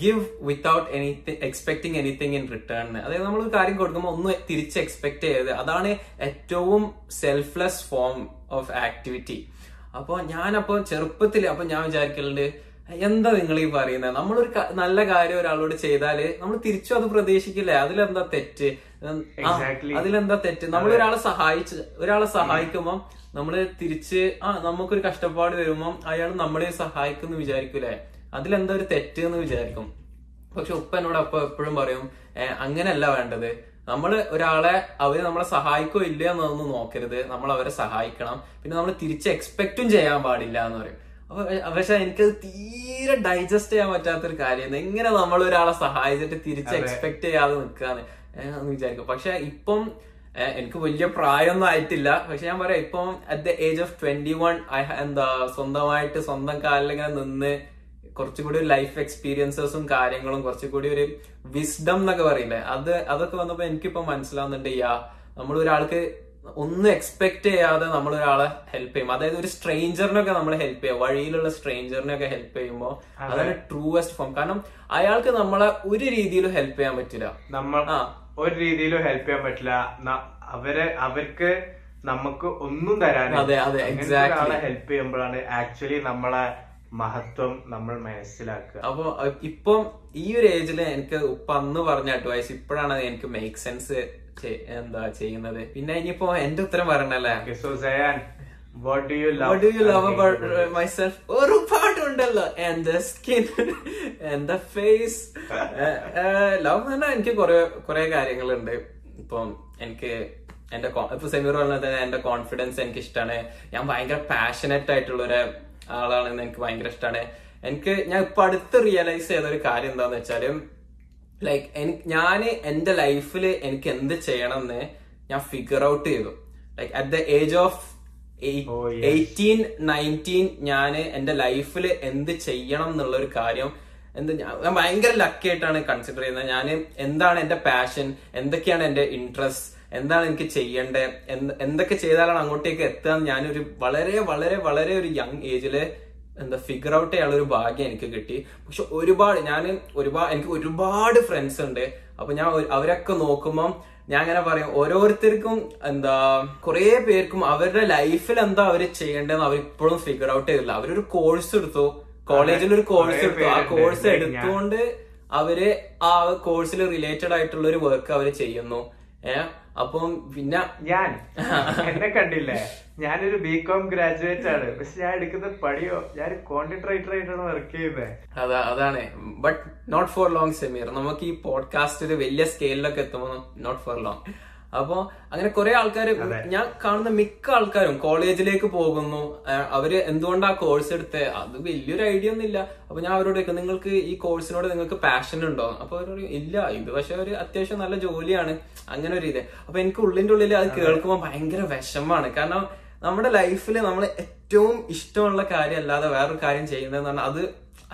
give without anything expecting anything in return അതായത് നമ്മൾ ഒരു കാര്യം കൊടുക്കുമ്പോൾ ഒന്നും തിരിച്ച് എക്സ്പെക്ട് ചെയ്യരുത്. അതാണ് ഏറ്റവും സെൽഫ്ലെസ് ഫോം ഓഫ് ആക്ടിവിറ്റി അപ്പൊ ഞാനപ്പോ ചെറുപ്പത്തിൽ അപ്പൊ ഞാൻ വിചാരിക്കലുണ്ട് എന്താ നിങ്ങൾ ഈ പറയുന്നത് നമ്മളൊരു നല്ല കാര്യം ഒരാളോട് ചെയ്താൽ നമ്മൾ തിരിച്ചു അത് പ്രതീക്ഷിക്കില്ലേ. അതിലെന്താ തെറ്റ്. അതിലെന്താ തെറ്റ്? നമ്മൾ ഒരാളെ സഹായിച്ച് ഒരാളെ സഹായിക്കുമ്പോ നമ്മൾ തിരിച്ച് ആ നമുക്കൊരു കഷ്ടപ്പാട് വരുമ്പോ അയാൾ നമ്മളെ സഹായിക്കുന്നു വിചാരിക്കൂലേ? അതിലെന്താ ഒരു തെറ്റ് എന്ന് വിചാരിക്കും. പക്ഷെ ഉപ്പ എന്നോട് അപ്പൊ എപ്പോഴും പറയും "ഏ, അങ്ങനെയല്ല വേണ്ടത്. നമ്മൾ ഒരാളെ അവർ നമ്മളെ സഹായിക്കോ ഇല്ല എന്നൊന്നും നോക്കരുത്. നമ്മൾ അവരെ സഹായിക്കണം. പിന്നെ നമ്മൾ തിരിച്ച് എക്സ്പെക്റ്റും ചെയ്യാൻ പാടില്ല എന്ന് പറയും. അപ്പൊ പക്ഷെ എനിക്കത് തീരെ ഡൈജസ്റ്റ് ചെയ്യാൻ പറ്റാത്തൊരു കാര്യം എങ്ങനെ നമ്മൾ ഒരാളെ സഹായിച്ചിട്ട് തിരിച്ച്. എക്സ്പെക്ട് ചെയ്യാതെ നിൽക്കാന്ന് എന്ന് വിചാരിക്കും പക്ഷെ ഇപ്പം എനിക്ക് വലിയ പ്രായമൊന്നും ആയിട്ടില്ല. പക്ഷെ ഞാൻ പറയാം ഇപ്പം at the age of twenty one എന്താ സ്വന്തമായിട്ട് സ്വന്തം കാലിൽ ഇങ്ങനെ നിന്ന് കുറച്ചുകൂടി ഒരു ലൈഫ് എക്സ്പീരിയൻസസും കാര്യങ്ങളും കുറച്ചുകൂടി ഒരു വിസ്ഡം എന്നൊക്കെ പറയില്ലേ അത് അതൊക്കെ വന്നപ്പോ എനിക്കിപ്പോ മനസ്സിലാവുന്നുണ്ട് യാ നമ്മൾ ഒരാൾക്ക് ഒന്നും എക്സ്പെക്ട് ചെയ്യാതെ നമ്മൾ ഒരാളെ ഹെൽപ്പ് ചെയ്യും. അതായത് ഒരു സ്ട്രേഞ്ചറിനൊക്കെ നമ്മൾ ഹെൽപ്പ് ചെയ്യും. വഴിയിലുള്ള സ്ട്രേഞ്ചറിനൊക്കെ ഹെൽപ്പ് ചെയ്യുമ്പോൾ അതാണ് ട്രൂവസ്റ്റ് ഫോം കാരണം അയാൾക്ക് നമ്മളെ ഒരു രീതിയിലും ഹെൽപ്പ് ചെയ്യാൻ പറ്റില്ല. നമ്മൾ ഒരു രീതിയിലും ഹെൽപ്പ് ചെയ്യാൻ പറ്റില്ല. അവരെ അവർക്ക് നമുക്ക് ഒന്നും തരാൻ അതെ, അതെ. ഹെൽപ്പ് ചെയ്യുമ്പോഴാണ് ആക്ച്വലി നമ്മളെ മഹത്വം നമ്മൾ മനസ്സിലാക്കുക. അപ്പൊ ഇപ്പം ഈ ഒരു ഏജിൽ എനിക്ക് ഉപ്പ അന്ന് പറഞ്ഞ അഡ്വൈസ് ഇപ്പോഴാണ് എനിക്ക് മേക്ക് സെൻസ് എന്താ ചെയ്യുന്നത്. പിന്നെ ഇനിയിപ്പോ എന്റെ ഉത്തരം പറയണല്ലേ? Do you love and about hate uh, myself? ഒരുപാടുണ്ടല്ലോ skin and the face. Love പറഞ്ഞാൽ എനിക്ക് കുറെ കുറെ കാര്യങ്ങളുണ്ട്. ഇപ്പം എനിക്ക് എന്റെ ഇപ്പൊ സെമീർ പറഞ്ഞ തന്നെ എന്റെ കോൺഫിഡൻസ് എനിക്ക് ഇഷ്ടമാണ് ഞാൻ ഭയങ്കര പാഷനറ്റ് ആയിട്ടുള്ള ഒരു ആളാണെന്ന് എനിക്ക് ഭയങ്കര ഇഷ്ടമാണ് എനിക്ക് ഞാൻ ഇപ്പൊ അടുത്ത് റിയലൈസ് ചെയ്ത ഒരു കാര്യം എന്താന്ന് വെച്ചാൽ ലൈക്ക് എനിക്ക് ഞാൻ എന്റെ ലൈഫിൽ എനിക്ക് എന്ത് ചെയ്യണം എന്ന് ഞാൻ ഫിഗർ ഔട്ട് ചെയ്തു. Like at the age of. Eighteen nineteen ഞാൻ എന്റെ ലൈഫിൽ എന്ത് ചെയ്യണം എന്നുള്ള ഒരു കാര്യം എന്ത് ഞാൻ ഭയങ്കര ലക്കി ആയിട്ടാണ് കൺസിഡർ ചെയ്യുന്നത്. ഞാൻ എന്താണ് എന്റെ പാഷൻ എന്തൊക്കെയാണ് എന്റെ ഇൻട്രസ്റ്റ് എന്താണ് എനിക്ക് ചെയ്യേണ്ടത് എന്ത് എന്തൊക്കെ ചെയ്താലാണ് അങ്ങോട്ടേക്ക് എത്തുക ഞാനൊരു വളരെ വളരെ വളരെ ഒരു യങ് ഏജിൽ എന്താ ഫിഗർ ഔട്ട് ചെയ്യാനുള്ള ഒരു ഭാഗ്യം എനിക്ക് കിട്ടി. പക്ഷെ ഒരുപാട് ഞാൻ ഒരുപാട് എനിക്ക് ഒരുപാട് ഫ്രണ്ട്സ് ഉണ്ട്. അപ്പൊ ഞാൻ അവരൊക്കെ നോക്കുമ്പോൾ ഞാൻ അങ്ങനെ പറയും ഓരോരുത്തർക്കും എന്താ കുറെ പേർക്കും അവരുടെ ലൈഫിൽ എന്താ അവർ ചെയ്യേണ്ടതെന്ന് അവർ ഇപ്പോഴും ഫിഗർ ഔട്ട് ചെയ്തില്ല അവരൊരു കോഴ്സ് എടുത്തു. കോളേജിൽ ഒരു കോഴ്സ് എടുത്തു. ആ കോഴ്സ് എടുത്തുകൊണ്ട് അവർ ആ കോഴ്സിൽ റിലേറ്റഡ് ആയിട്ടുള്ള ഒരു വർക്ക് അവർ ചെയ്യുന്നു. ഏഹ് അപ്പം പിന്നെ ഞാൻ എന്നെ കണ്ടില്ലേ? ഞാനൊരു ബി കോം ഗ്രാജുവേറ്റ് ആണ്. പക്ഷെ ഞാൻ എടുക്കുന്ന പടിയോ ഞാൻ കോണ്ടന്റ് റൈറ്റർ ആയിട്ടാണ് വർക്ക് ചെയ്യുന്നത് അതാ അതാണ്. But not for long Sameer നമുക്ക് ഈ പോഡ്കാസ്റ്റ് ഒരു വലിയ സ്കെയിലൊക്കെ എത്തുമ്പോൾ നോട്ട് ഫോർ ലോങ് അപ്പോ അങ്ങനെ കുറെ ആൾക്കാർ ഞാൻ കാണുന്ന മിക്ക ആൾക്കാരും കോളേജിലേക്ക് പോകുന്നു അവർ എന്തുകൊണ്ടാ കോഴ്സ് എടുത്ത്? അത് വലിയൊരു ഐഡിയ ഒന്നും ഇല്ല. അപ്പൊ ഞാൻ അവരോട് ചോദിക്കും നിങ്ങൾക്ക് ഈ കോഴ്സിനോട് നിങ്ങൾക്ക് പാഷൻ ഉണ്ടോ? അപ്പൊ അവർ പറയും ഇല്ല ഇത് പക്ഷെ ഒരു അത്യാവശ്യം നല്ല ജോലിയാണ്. അങ്ങനെ ഒരു ഇത്. അപ്പൊ എനിക്ക് ഉള്ളിന്റെ ഉള്ളിൽ അത് കേൾക്കുമ്പോൾ ഭയങ്കര വിഷമാണ് കാരണം നമ്മുടെ ലൈഫിൽ നമ്മൾ ഏറ്റവും ഇഷ്ടമുള്ള കാര്യം അല്ലാതെ വേറൊരു കാര്യം ചെയ്യുന്നതെന്ന് പറഞ്ഞാൽ അത്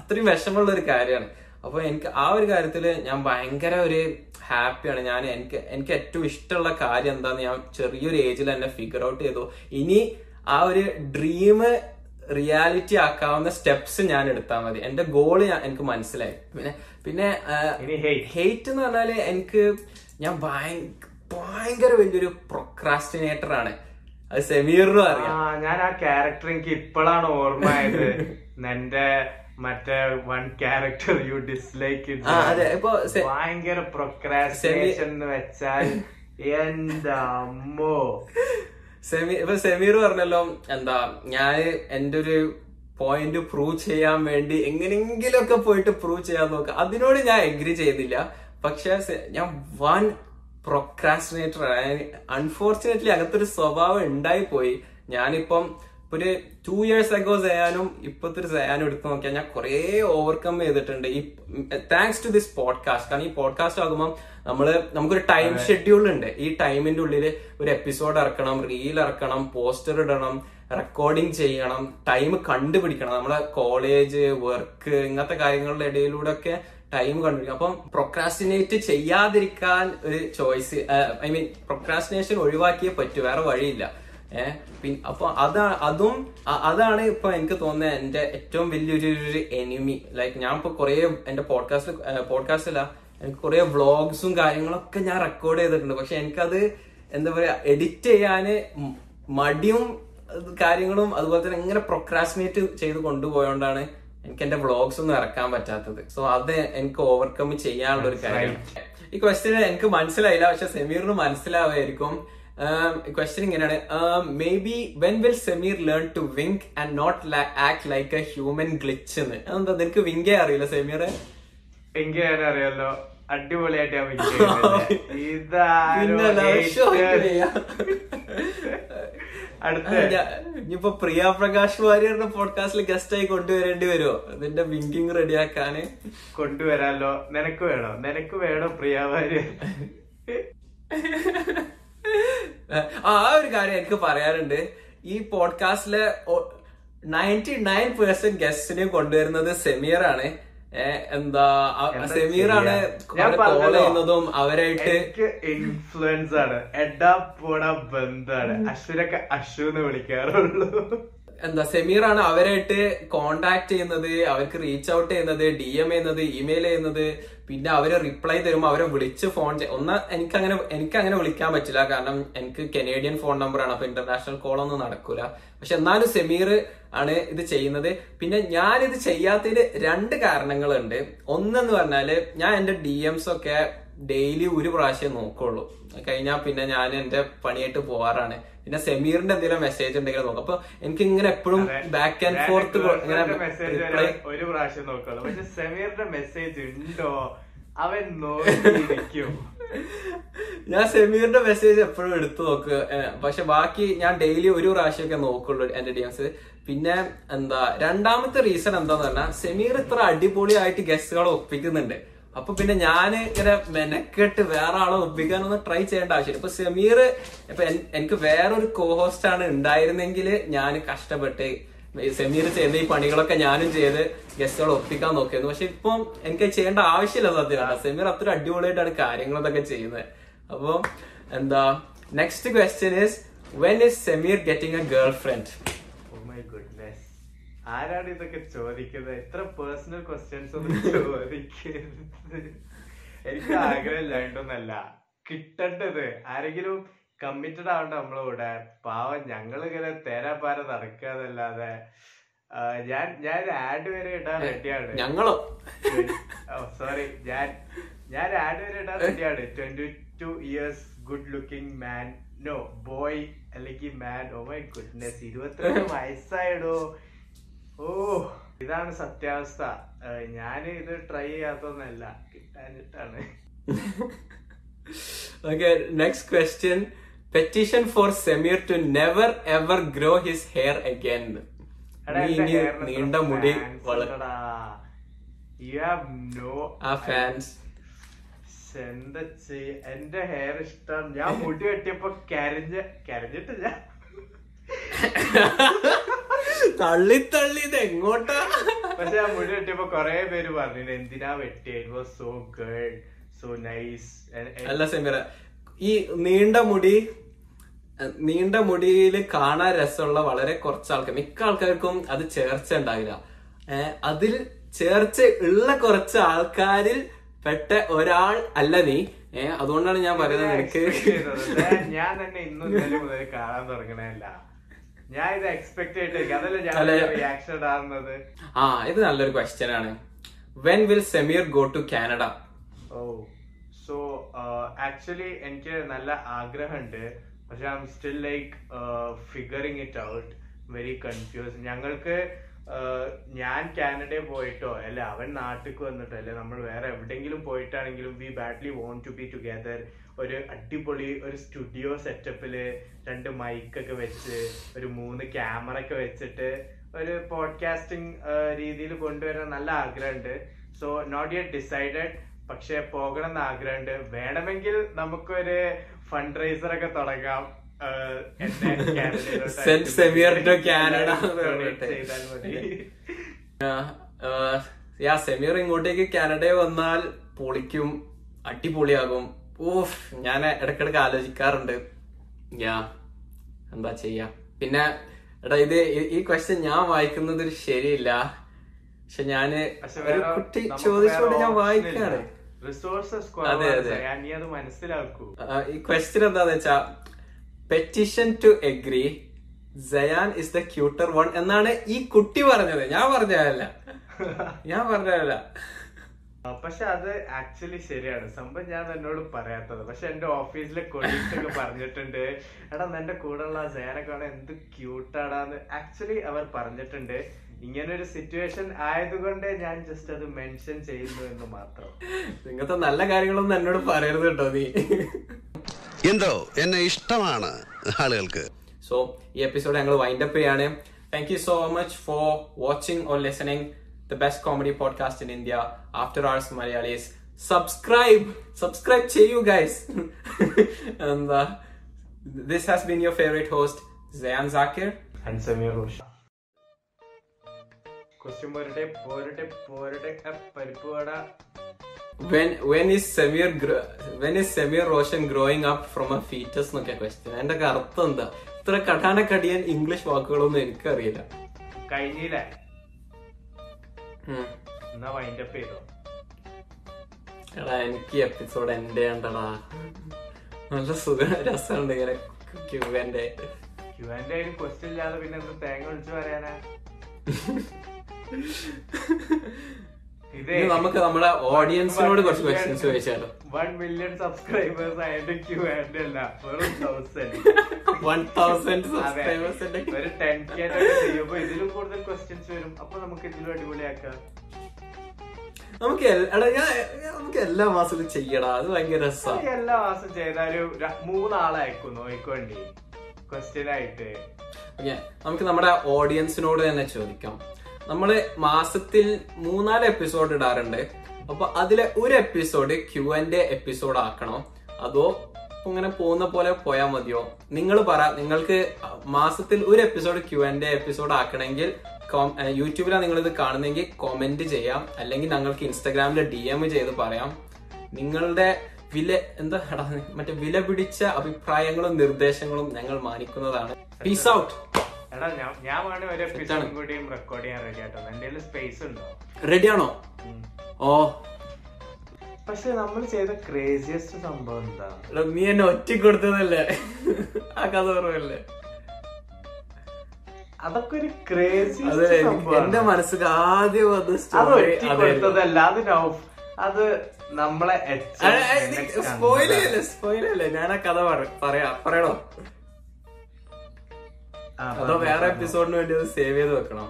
അത്രയും വിഷമമുള്ള ഒരു കാര്യമാണ്. അപ്പൊ എനിക്ക് ആ ഒരു കാര്യത്തിൽ ഞാൻ ഭയങ്കര ഒരു ഹാപ്പിയാണ് ഞാൻ എനിക്ക് എനിക്ക് ഏറ്റവും ഇഷ്ടമുള്ള കാര്യം എന്താന്ന് ഞാൻ ചെറിയൊരു ഏജിൽ തന്നെ ഫിഗർ ഔട്ട് ചെയ്തു. ഇനി ആ ഒരു ഡ്രീം റിയാലിറ്റി ആക്കാവുന്ന സ്റ്റെപ്സ് ഞാൻ എടുത്താൽ മതി. എന്റെ ഗോൾ ഞാൻ എനിക്ക് മനസ്സിലായി. പിന്നെ പിന്നെ. ഹെയ്റ്റ് എന്ന് പറഞ്ഞാൽ എനിക്ക് ഞാൻ ഭയങ്കര വലിയൊരു പ്രൊക്രാസ്റ്റിനേറ്റർ ആണ്. അത് സെമീറിനും അറിയാം. ഞാൻ ആ ക്യാരക്ടർ എനിക്ക് ഇപ്പോഴാണ് ഓർമ്മ ആയത്. എന്റെ മറ്റേ വൺ ക്യാരക്ടർ യു ഡിസ്ലൈക്ക് ഭയങ്കര പ്രൊക്രാസ്റ്റിനേഷൻ എന്ന് വെച്ചാൽ എന്താ അമ്മോ സെമി ഇപ്പൊ സെമീർ പറഞ്ഞല്ലോ എന്താ ഞാൻ എന്റെ ഒരു പോയിന്റ് പ്രൂവ് ചെയ്യാൻ വേണ്ടി എങ്ങനെങ്കിലുമൊക്കെ പോയിട്ട് പ്രൂവ് ചെയ്യാൻ നോക്കുക അതിനോട് ഞാൻ എഗ്രി ചെയ്തില്ല പക്ഷെ ഞാൻ വൺ പ്രൊക്രാസ്റ്റിനേറ്റർ അൺഫോർച്ചുനേറ്റ്ലി അങ്ങനത്തെ ഒരു സ്വഭാവം ഉണ്ടായി പോയി ഞാനിപ്പം ഒരു ടു ഇയേഴ്സ് അഗോ സയാനും ഇപ്പത്തെ ഒരു ചെയ്യാനും എടുത്തു നോക്കിയാൽ ഞാൻ കുറേ ഓവർകം ചെയ്തിട്ടുണ്ട്. ഈ താങ്ക്സ് ടു ദിസ് പോഡ്കാസ്റ്റ് കാരണം ഈ പോഡ്കാസ്റ്റ് ആകുമ്പോൾ നമ്മൾ നമുക്കൊരു ടൈം ഷെഡ്യൂൾ ഉണ്ട്. ഈ ടൈമിന്റെ ഉള്ളിൽ ഒരു എപ്പിസോഡ് ഇറക്കണം റീൽ ഇറക്കണം പോസ്റ്റർ ഇടണം റെക്കോർഡിങ് ചെയ്യണം ടൈം കണ്ടുപിടിക്കണം. നമ്മളെ കോളേജ് വർക്ക് ഇങ്ങനത്തെ കാര്യങ്ങളുടെ ഇടയിലൂടെ ഒക്കെ ടൈം കണ്ടുപിടിക്കും അപ്പം പ്രൊക്രാസ്റ്റിനേറ്റ് ചെയ്യാതിരിക്കാൻ ഒരു ചോയ്സ് ഐ മീൻ പ്രൊക്രാസ്റ്റിനേഷൻ ഒഴിവാക്കിയേ പറ്റൂ. വേറെ വഴിയില്ല. ഏഹ് പിന്നെ അപ്പൊ അതാ അതും അതാണ് ഇപ്പൊ എനിക്ക് തോന്നുന്നത് എന്റെ ഏറ്റവും വലിയൊരു ഒരു എനിമി ലൈക്ക് ഞാൻ ഇപ്പൊ കുറെ എന്റെ പോഡ്കാസ്റ്റ് പോഡ്കാസ്റ്റ് അല്ല എനിക്ക് കുറെ വ്ളോഗ്സും കാര്യങ്ങളൊക്കെ ഞാൻ റെക്കോർഡ് ചെയ്തിട്ടുണ്ട്. പക്ഷെ എനിക്കത് എന്താ പറയാ എഡിറ്റ് ചെയ്യാന് മടിയും കാര്യങ്ങളും അതുപോലെ തന്നെ ഇങ്ങനെ പ്രൊക്രാസിനേറ്റ് ചെയ്ത് കൊണ്ടുപോയോണ്ടാണ് എനിക്ക് എന്റെ വ്ളോഗ്സ് ഒന്നും ഇറക്കാൻ പറ്റാത്തത്. സോ അത് എനിക്ക് ഓവർകം ചെയ്യാനുള്ള ഒരു കാര്യം ഈ ക്വസ്റ്റ്യൻ എനിക്ക് മനസ്സിലായില്ല. പക്ഷെ സെമീറിന് മനസ്സിലാവായിരിക്കും ക്വസ്റ്റ്യൻ ഇങ്ങനെയാണ്. Maybe when will Sameer learn to wink and not act like a human glitch എന്ന്? എന്താ നിനക്ക് വിങ്കേ അറിയില്ല സെമീർ ഞാൻ അറിയാലോ. അടിപൊളിയായിട്ട് ഞാൻ ഇനിയിപ്പോ പ്രിയ പ്രകാശ് വാര്യറിന്റെ പോഡ്കാസ്റ്റിൽ ഗസ്റ്റ് ആയി കൊണ്ടുവരേണ്ടി വരുമോ അതിന്റെ വിങ്കിങ് റെഡിയാക്കാന് കൊണ്ടുവരാലോ. നിനക്ക് വേണോ? നിനക്ക് വേണോ പ്രിയാവാര് ആ ഒരു കാര്യം എനിക്ക് പറയാറുണ്ട് ഈ പോഡ്കാസ്റ്റിലെ നയന്റി നയൻ പെർസെന്റ് ഗസ്റ്റിനെ കൊണ്ടുവരുന്നത് സെമീർ ആണ് എന്താ സെമീറാണ് കോൾ. ചെയ്യുന്നതും അവരായിട്ട് ഇൻഫ്ലുവൻസ് ആണ്. എടാ പോടാ ബന്ധാണ്. അശ്വിനൊക്കെ അശ്വന്ന് വിളിക്കാറുള്ളൂ. എന്താ സെമീറാണ് അവരായിട്ട് കോണ്ടാക്ട് ചെയ്യുന്നത് അവർക്ക് റീച്ച് ഔട്ട് ചെയ്യുന്നത് ഡി എം ചെയ്യുന്നത് ഇമെയിൽ ചെയ്യുന്നത്. പിന്നെ അവർ റിപ്ലൈ തരുമ്പോൾ അവരെ വിളിച്ച് ഫോൺ ഒന്ന് എനിക്ക് അങ്ങനെ എനിക്ക് അങ്ങനെ വിളിക്കാൻ പറ്റില്ല. കാരണം എനിക്ക് കനേഡിയൻ ഫോൺ നമ്പർ ആണ്. അപ്പൊ ഇന്റർനാഷണൽ കോൾ ഒന്നും നടക്കൂല. പക്ഷെ എന്നാലും സെമീർ ആണ് ഇത് ചെയ്യുന്നത്. പിന്നെ ഞാൻ ഇത് ചെയ്യാത്തതിന് രണ്ട് കാരണങ്ങളുണ്ട്. ഒന്നെന്ന് പറഞ്ഞാൽ ഞാൻ എന്റെ ഡി എംസ് ഒക്കെ ഡെയിലി ഒരു പ്രാവശ്യം നോക്കുള്ളൂ. കഴിഞ്ഞാൽ പിന്നെ ഞാൻ എന്റെ പണിയായിട്ട് പോവാറാണ്. പിന്നെ സെമീറിന്റെ എന്തെങ്കിലും മെസ്സേജ് ഉണ്ടെങ്കിൽ നോക്കാം. അപ്പൊ എനിക്ക് ഇങ്ങനെ എപ്പോഴും ബാക്ക് ആൻഡ് ഫോർത്ത് ഇങ്ങനെ ഒരു പ്രാവശ്യം പക്ഷെ സെമീറിന്റെ മെസ്സേജ് ഉണ്ടോ? അവൻ നോക്കിയിരിക്കും. ഞാൻ സെമീറിന്റെ മെസ്സേജ് എപ്പോഴും എടുത്തു നോക്കുക പക്ഷെ ബാക്കി ഞാൻ ഡെയിലി ഒരു പ്രാവശ്യമൊക്കെ നോക്കുള്ളൂ എന്റെ ഡിഎംസ് പിന്നെ എന്താ രണ്ടാമത്തെ റീസൺ എന്താന്ന് പറഞ്ഞാൽ സെമീർ ഇത്ര അടിപൊളിയായിട്ട് ഗസ്റ്റുകളെ ഒപ്പിക്കുന്നുണ്ട്. അപ്പൊ പിന്നെ ഞാൻ ഇങ്ങനെ മെനക്കെട്ട് വേറെ ആളെ ഒപ്പിക്കാനൊന്നും ട്രൈ ചെയ്യേണ്ട ആവശ്യമില്ല. ഇപ്പൊ സെമീർ ഇപ്പൊ എനിക്ക് വേറൊരു കോഹോസ്റ്റ് ആണ് ഉണ്ടായിരുന്നെങ്കിൽ ഞാൻ കഷ്ടപ്പെട്ട് സെമീർ ചെയ്യുന്ന ഈ പണികളൊക്കെ ഞാനും ചെയ്ത് ഗസ്റ്റുകളെ ഒപ്പിക്കാൻ നോക്കിയിരുന്നു. പക്ഷെ ഇപ്പം എനിക്ക് ചെയ്യേണ്ട ആവശ്യമില്ല സത്യം സെമീർ അത്ര അടിപൊളിയായിട്ടാണ് കാര്യങ്ങളൊക്കെ ചെയ്യുന്നത്. അപ്പൊ എന്താ next question is when is Sameer getting a girlfriend ആരാണ് ഇതൊക്കെ ചോദിക്കുന്നത്? എത്ര പേഴ്സണൽ ക്വസ്റ്റ്യൻസ് ഒന്നും ചോദിക്കരുത് എനിക്ക് ആഗ്രഹം ഇല്ലാണ്ടൊന്നല്ല കിട്ടേണ്ടത്. ആരെങ്കിലും കമ്മിറ്റഡ് ആവണ്ട നമ്മളെ കൂടെ പാവം ഞങ്ങൾ ഇങ്ങനെ തേരാപ്പാര നടക്കാന്നല്ലാതെ. ആ, ഞാൻ ഞാൻ ആഡ് വരെ ഇടാൻ റെഡിയാണ് ഞങ്ങളോ? സോറി ഞാൻ ഞാൻ ആഡ് വരെ ഇടാൻ റെഡിയാണ് twenty two years good looking man no boy അല്ലെങ്കിൽ മാൻ ഓ മൈ ഗുഡ്നെസ് ഇരുപത്തിരണ്ട് വയസ്സായിടോ. ഓ. ഇതാണ് സത്യാവസ്ഥ. ഞാൻ ഇത് ട്രൈ ചെയ്യാത്തൊന്നല്ല കിട്ടാനിട്ടാണ് okay next question petition for Sameer to never ever grow his hair again നീണ്ട മുടി ആ ഫാൻസ് എന്താ ചെയ്യ എന്റെ ഹെയർ ഇഷ്ടം. ഞാൻ മുടി വെട്ടിയപ്പോ കരഞ്ഞ കരഞ്ഞിട്ടില്ല. തള്ളി തള്ളി ഇത് എങ്ങോട്ടാ? പക്ഷെ ആ മുടി വെട്ടിയപ്പോ കൊറേ പേര് പറഞ്ഞു എന്തിനാ വെട്ടിയ? It was so good so nice അല്ല സെമിറ ഈ നീണ്ട മുടി നീണ്ട മുടിയിൽ കാണാൻ രസമുള്ള വളരെ കുറച്ച് ആൾക്കാർ മിക്ക ആൾക്കാർക്കും അത് ചേർച്ച ഉണ്ടാവില്ല. അതിൽ ചേർച്ച ഉള്ള കുറച്ച് ആൾക്കാരിൽ പെട്ട ഒരാൾ അല്ല നീ. ഏഹ് അതുകൊണ്ടാണ് ഞാൻ പറയുന്നത് എനിക്ക് ഞാൻ തന്നെ ഇന്നും മുതൽ കാണാൻ തുടങ്ങണല്ല ഞാൻ ഇത് എക്സ്പെക്ട് ചെയ്തിട്ടേക്ക് അതല്ല ഞാൻ അല്ല. റിയാക്ഷൻ ഇടാറുന്നത്? ആ ഇത് നല്ലൊരു ക്വസ്റ്റ്യൻ ആണ്. When will Sameer go to Canada oh so actually എനിക്ക് നല്ല ആഗ്രഹമുണ്ട്. പക്ഷെ I'm still like figuring it out very confuse ഞങ്ങൾക്ക് ഞാൻ കാനഡയിൽ പോയിട്ടോ അല്ലെ അവൻ നാട്ടിൽ വന്നിട്ടോ അല്ലെ നമ്മൾ വേറെ എവിടെയെങ്കിലും പോയിട്ടാണെങ്കിലും we badly want to be together ഒരു അടിപൊളി ഒരു സ്റ്റുഡിയോ സെറ്റപ്പിൽ രണ്ട് മൈക്കൊക്കെ വെച്ച് ഒരു മൂന്ന് ക്യാമറ ഒക്കെ വെച്ചിട്ട് ഒരു പോഡ്കാസ്റ്റിംഗ് രീതിയിൽ കൊണ്ടുവരാൻ നല്ല ആഗ്രഹമുണ്ട് സോ നോട്ട് യെറ്റ് ഡിസൈഡഡ് പക്ഷെ പോകണം എന്ന് ആഗ്രഹമുണ്ട് വേണമെങ്കിൽ നമുക്കൊരു ഫണ്ട് റൈസർ ഒക്കെ തുടങ്ങാം. സെമിയർ ഇങ്ങോട്ടേക്ക് കാനഡ വന്നാൽ പൊളിക്കും അടിപൊളിയാകും. ഓഫ് ഞാൻ ഇടക്കിടക്ക് ആലോചിക്കാറുണ്ട്. യാ എന്താ ചെയ്യാ? പിന്നെ എടാ ഇത് ഈ- ക്വസ്റ്റ്യൻ ഞാൻ വായിക്കുന്നത് ശരിയില്ല. പക്ഷെ ഞാൻ ഒരു കുട്ടി ചോദിച്ചുകൊണ്ട് ഞാൻ വായിക്കാറ് വായിക്കാണ്. അതെ, അതെ. ഈ ക്വസ്റ്റ്യൻ എന്താന്ന് വെച്ചാ petition to agree Sayan is the cuter one എന്നാണ് ഈ കുട്ടി പറഞ്ഞത്. ഞാൻ പറഞ്ഞതല്ല. ഞാൻ പറഞ്ഞതല്ല. പക്ഷെ അത് ആക്ച്വലി ശരിയാണ്. സംഭവം ഞാൻ എന്നോട് പറയാത്തത്. പക്ഷെ എന്റെ ഓഫീസിലെ കൊളീഗ്സ് ഒക്കെ പറഞ്ഞിട്ടുണ്ട് എടാ നിന്റെ കൂടെ ഉള്ള സേനൊക്കെ എന്ത് ക്യൂട്ടാടാന്ന് ആക്ച്വലി അവർ പറഞ്ഞിട്ടുണ്ട് ഇങ്ങനെ ഒരു സിറ്റുവേഷൻ ആയതുകൊണ്ട് ഞാൻ ജസ്റ്റ് അത് മെൻഷൻ ചെയ്യുന്നു എന്ന് മാത്രം. ഇങ്ങനത്തെ നല്ല കാര്യങ്ങളൊന്നും എന്നോട് പറയരുത് കേട്ടോ നീ. എന്തോ? എന്നെ ഇഷ്ടമാണ് ആളുകൾക്ക്. സോ ഈ എപ്പിസോഡ് ഞങ്ങൾ വൈൻഡപ്പ് ചെയ്യാണ്. Thank you so much for watching or listening the best comedy podcast in India after hours Malayalees subscribe subscribe ചെയ്യൂ ഗൈസ് എന്താ this has been your favourite host Sayan Zakir and Sameer Rocher question പോരട്ടെ പോരട്ടെ പോരട്ടെ ആ, പരിപ്പ് വട. When when is Samir when is Samir Roshan growing up from a fetus എന്നൊക്കെ ക്വസ്റ്റ്യൻ അതിന്റെ ഒക്കെ അർത്ഥം എന്താ? ഇത്ര കടാനക്കടിയാൻ ഇംഗ്ലീഷ് വാക്കുകളൊന്നും എനിക്കറിയില്ല. കഴിഞ്ഞില്ലേ? ഉം. വൈൻഡ് അപ്പ് ചെയ്തോ? എടാ എനിക്ക് എപ്പിസോഡ് എൻഡ് ഉണ്ടടാ നല്ല സുഖ രസമുണ്ട് ഇങ്ങനെ ക്യൂവന്റെ ക്യൂവന്റെ അതിന് ക്വസ്റ്റ്യൻ ഇല്ലാതെ പിന്നെ എന്ത് തേങ്ങ ഒഴിച്ചു പറയാനാ? നമുക്ക് നമ്മുടെ ഓഡിയൻസിനോട് കുറച്ച് ക്വസ്റ്റ്യൻസ് ചോദിച്ചാലോ? വൺ മില്യൺ സബ്സ്ക്രൈബേഴ്സ് ആയിട്ട് ആൻഡ് അല്ല വെറും തൗസൻഡ് വൺ തൗസൻഡ് സബ്സ്ക്രൈബേഴ്സിന്റെ ഒരു ടെൻ കെ ചെയ്യുമ്പോ ഇതിലും കൂടുതൽ ക്വസ്റ്റ്യൻസ് വരും. അപ്പൊ നമുക്ക് ഇതിലും അടിപൊളിയാക്കാം. നമുക്ക് നമുക്ക് എല്ലാ മാസത്തിലും ചെയ്യടാ. അത് ഭയങ്കര രസമാണ് എല്ലാ മാസം ചെയ്താലും മൂന്നാളായിരിക്കും മൂന്നാളയക്കും നോയിക്കോണ്ടി. ക്വസ്റ്റ്യൻ ആയിട്ട്. നമുക്ക് നമ്മുടെ ഓഡിയൻസിനോട് തന്നെ ചോദിക്കാം. നമ്മൾ മാസത്തിൽ മൂന്നാൽ എപ്പിസോഡ് ഇടാറുണ്ട്. അപ്പൊ അതിലെ ഒരു എപ്പിസോഡ് ക്യു ആൻഡ് എപ്പിസോഡ് ആക്കണോ. അതോ ഇങ്ങനെ പോകുന്ന പോലെ പോയാൽ മതിയോ? നിങ്ങൾ പറ. നിങ്ങൾക്ക് മാസത്തിൽ ഒരു എപ്പിസോഡ് ക്യു ആൻഡ് എപ്പിസോഡ് ആക്കണമെങ്കിൽ യൂട്യൂബിലാണ് നിങ്ങൾ ഇത് കാണുന്നെങ്കിൽ കോമെന്റ് ചെയ്യാം. അല്ലെങ്കിൽ ഞങ്ങൾക്ക് ഇൻസ്റ്റാഗ്രാമിൽ ഡി എം ചെയ്ത് പറയാം. നിങ്ങളുടെ വില എന്താ മറ്റേ വില പിടിച്ച അഭിപ്രായങ്ങളും നിർദ്ദേശങ്ങളും ഞങ്ങൾ മാനിക്കുന്നതാണ്. പീസ് ഔട്ട് എടാ ഞാൻ ഞാൻ വേണേ ഒരു എപ്പിസോഡും കൂടിയും റെക്കോർഡ് ചെയ്യാൻ റെഡി ആട്ടോ. എന്റെ സ്പേസ് ഉണ്ടോ? റെഡിയാണോ ഓ. പക്ഷെ നമ്മൾ ചെയ്ത ക്രേസിയസ്റ്റ് സംഭവം എന്താ? നീ എന്നെ കൊടുത്തതല്ലേ? ആ കഥ ഓർമ്മല്ലേ അതൊക്കെ ഒരു ക്രേസി എന്റെ മനസ്സിൽ ആദ്യം വന്ന അത് സ്റ്റോറി കൊടുത്തതല്ല അത് അത് നമ്മളെ സ്പോയിലല്ലേ സ്പോയിലല്ലേ ഞാൻ ആ കഥ പറയാ പറയണോ? അതോ വേറെ എപ്പിസോഡിന് വേണ്ടി അത് സേവ് ചെയ്ത് വെക്കണം?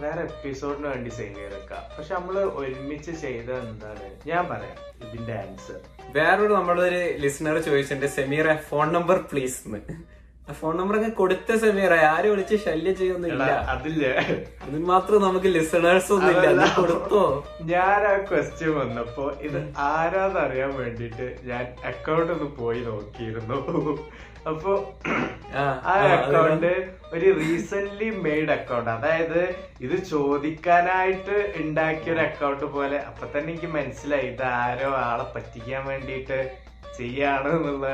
വേറെ എപ്പിസോഡിന് വേണ്ടി സേവ് ചെയ്ത് വെക്കാം. പക്ഷെ നമ്മൾ ഒരുമിച്ച് ചെയ്ത എന്താണ്? ഞാൻ പറയാം ഇതിന്റെ ആൻസർ വേറൊരു നമ്മുടെ ഒരു ലിസണർ ചോദിച്ചിട്ടുണ്ട് സെമീറ ഫോൺ നമ്പർ പ്ലീസ് എന്ന് ആ ഫോൺ നമ്പർ ഒക്കെ കൊടുത്ത സെമീറ ആരും വിളിച്ച് ശല്യം ചെയ്യൊന്നുമില്ല അതില്ല? അതിന് മാത്രം നമുക്ക് ലിസണേഴ്സ് ഒന്നും ഇല്ല. കൊടുത്തോ? ഞാൻ ആ ക്വസ്റ്റ്യൻ വന്നപ്പോ ഇത് ആരാന്നറിയാൻ വേണ്ടിട്ട് ഞാൻ അക്കൗണ്ട് ഒന്ന് പോയി നോക്കിയിരുന്നു. അപ്പൊ ആ, അക്കൗണ്ട് ഒരു റീസെന്റ് മെയ്ഡ് അക്കൗണ്ട് അതായത് ഇത് ചോദിക്കാനായിട്ട് ഉണ്ടാക്കിയ ഒരു അക്കൗണ്ട് പോലെ. അപ്പൊ തന്നെ എനിക്ക് മനസ്സിലായി ഇത് ആരോ ആളെ പറ്റിക്കാൻ വേണ്ടിയിട്ട് ചെയ്യാണ് എന്നുള്ള.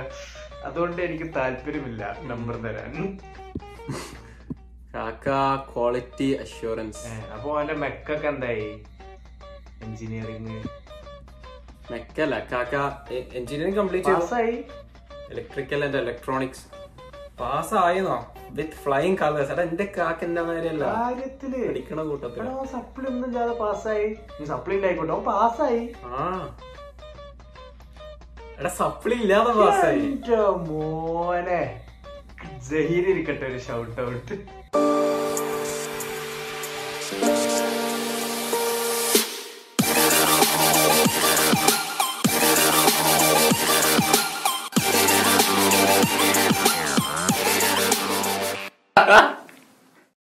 അതുകൊണ്ട് എനിക്ക് താല്പര്യമില്ല നമ്പർ തരാൻ. ക്വാളിറ്റി അഷ്യൂറൻസ് അപ്പൊ അവന്റെ മെക്കൊക്കെ എന്തായി? എഞ്ചിനീയറിംഗ് മെക്കല്ല കാക്ക എഞ്ചിനീയറിംഗ് കംപ്ലീറ്റ് ചെയ്തു. പാസ്സായി ഇലക്ട്രിക്കൽ ആൻഡ് ഇലക്ട്രോണിക്സ് പാസ്സായെന്നോ വിത്ത് ഫ്ലൈയിങ് കളേഴ്സ് എടാ എന്റെ കാക്ക എന്റെ മാതിരിയല്ല. കാര്യത്തിൽ. പഠിക്കണ കൂട്ടത്തിൽ. എടാ, സപ്ലി ഒന്നും ഇല്ലാതെ പാസ്സായി സപ്ലി ഇല്ലായിക്കോട്ടെ. അവൻ പാസ്സായി ആ. എടാ സപ്ലി ഇല്ലാതെ പാസ്സായി മോനെ. ജഹീർ ഇരിക്കട്ടെ ഒരു ഷൗട്ട് ഔട്ട്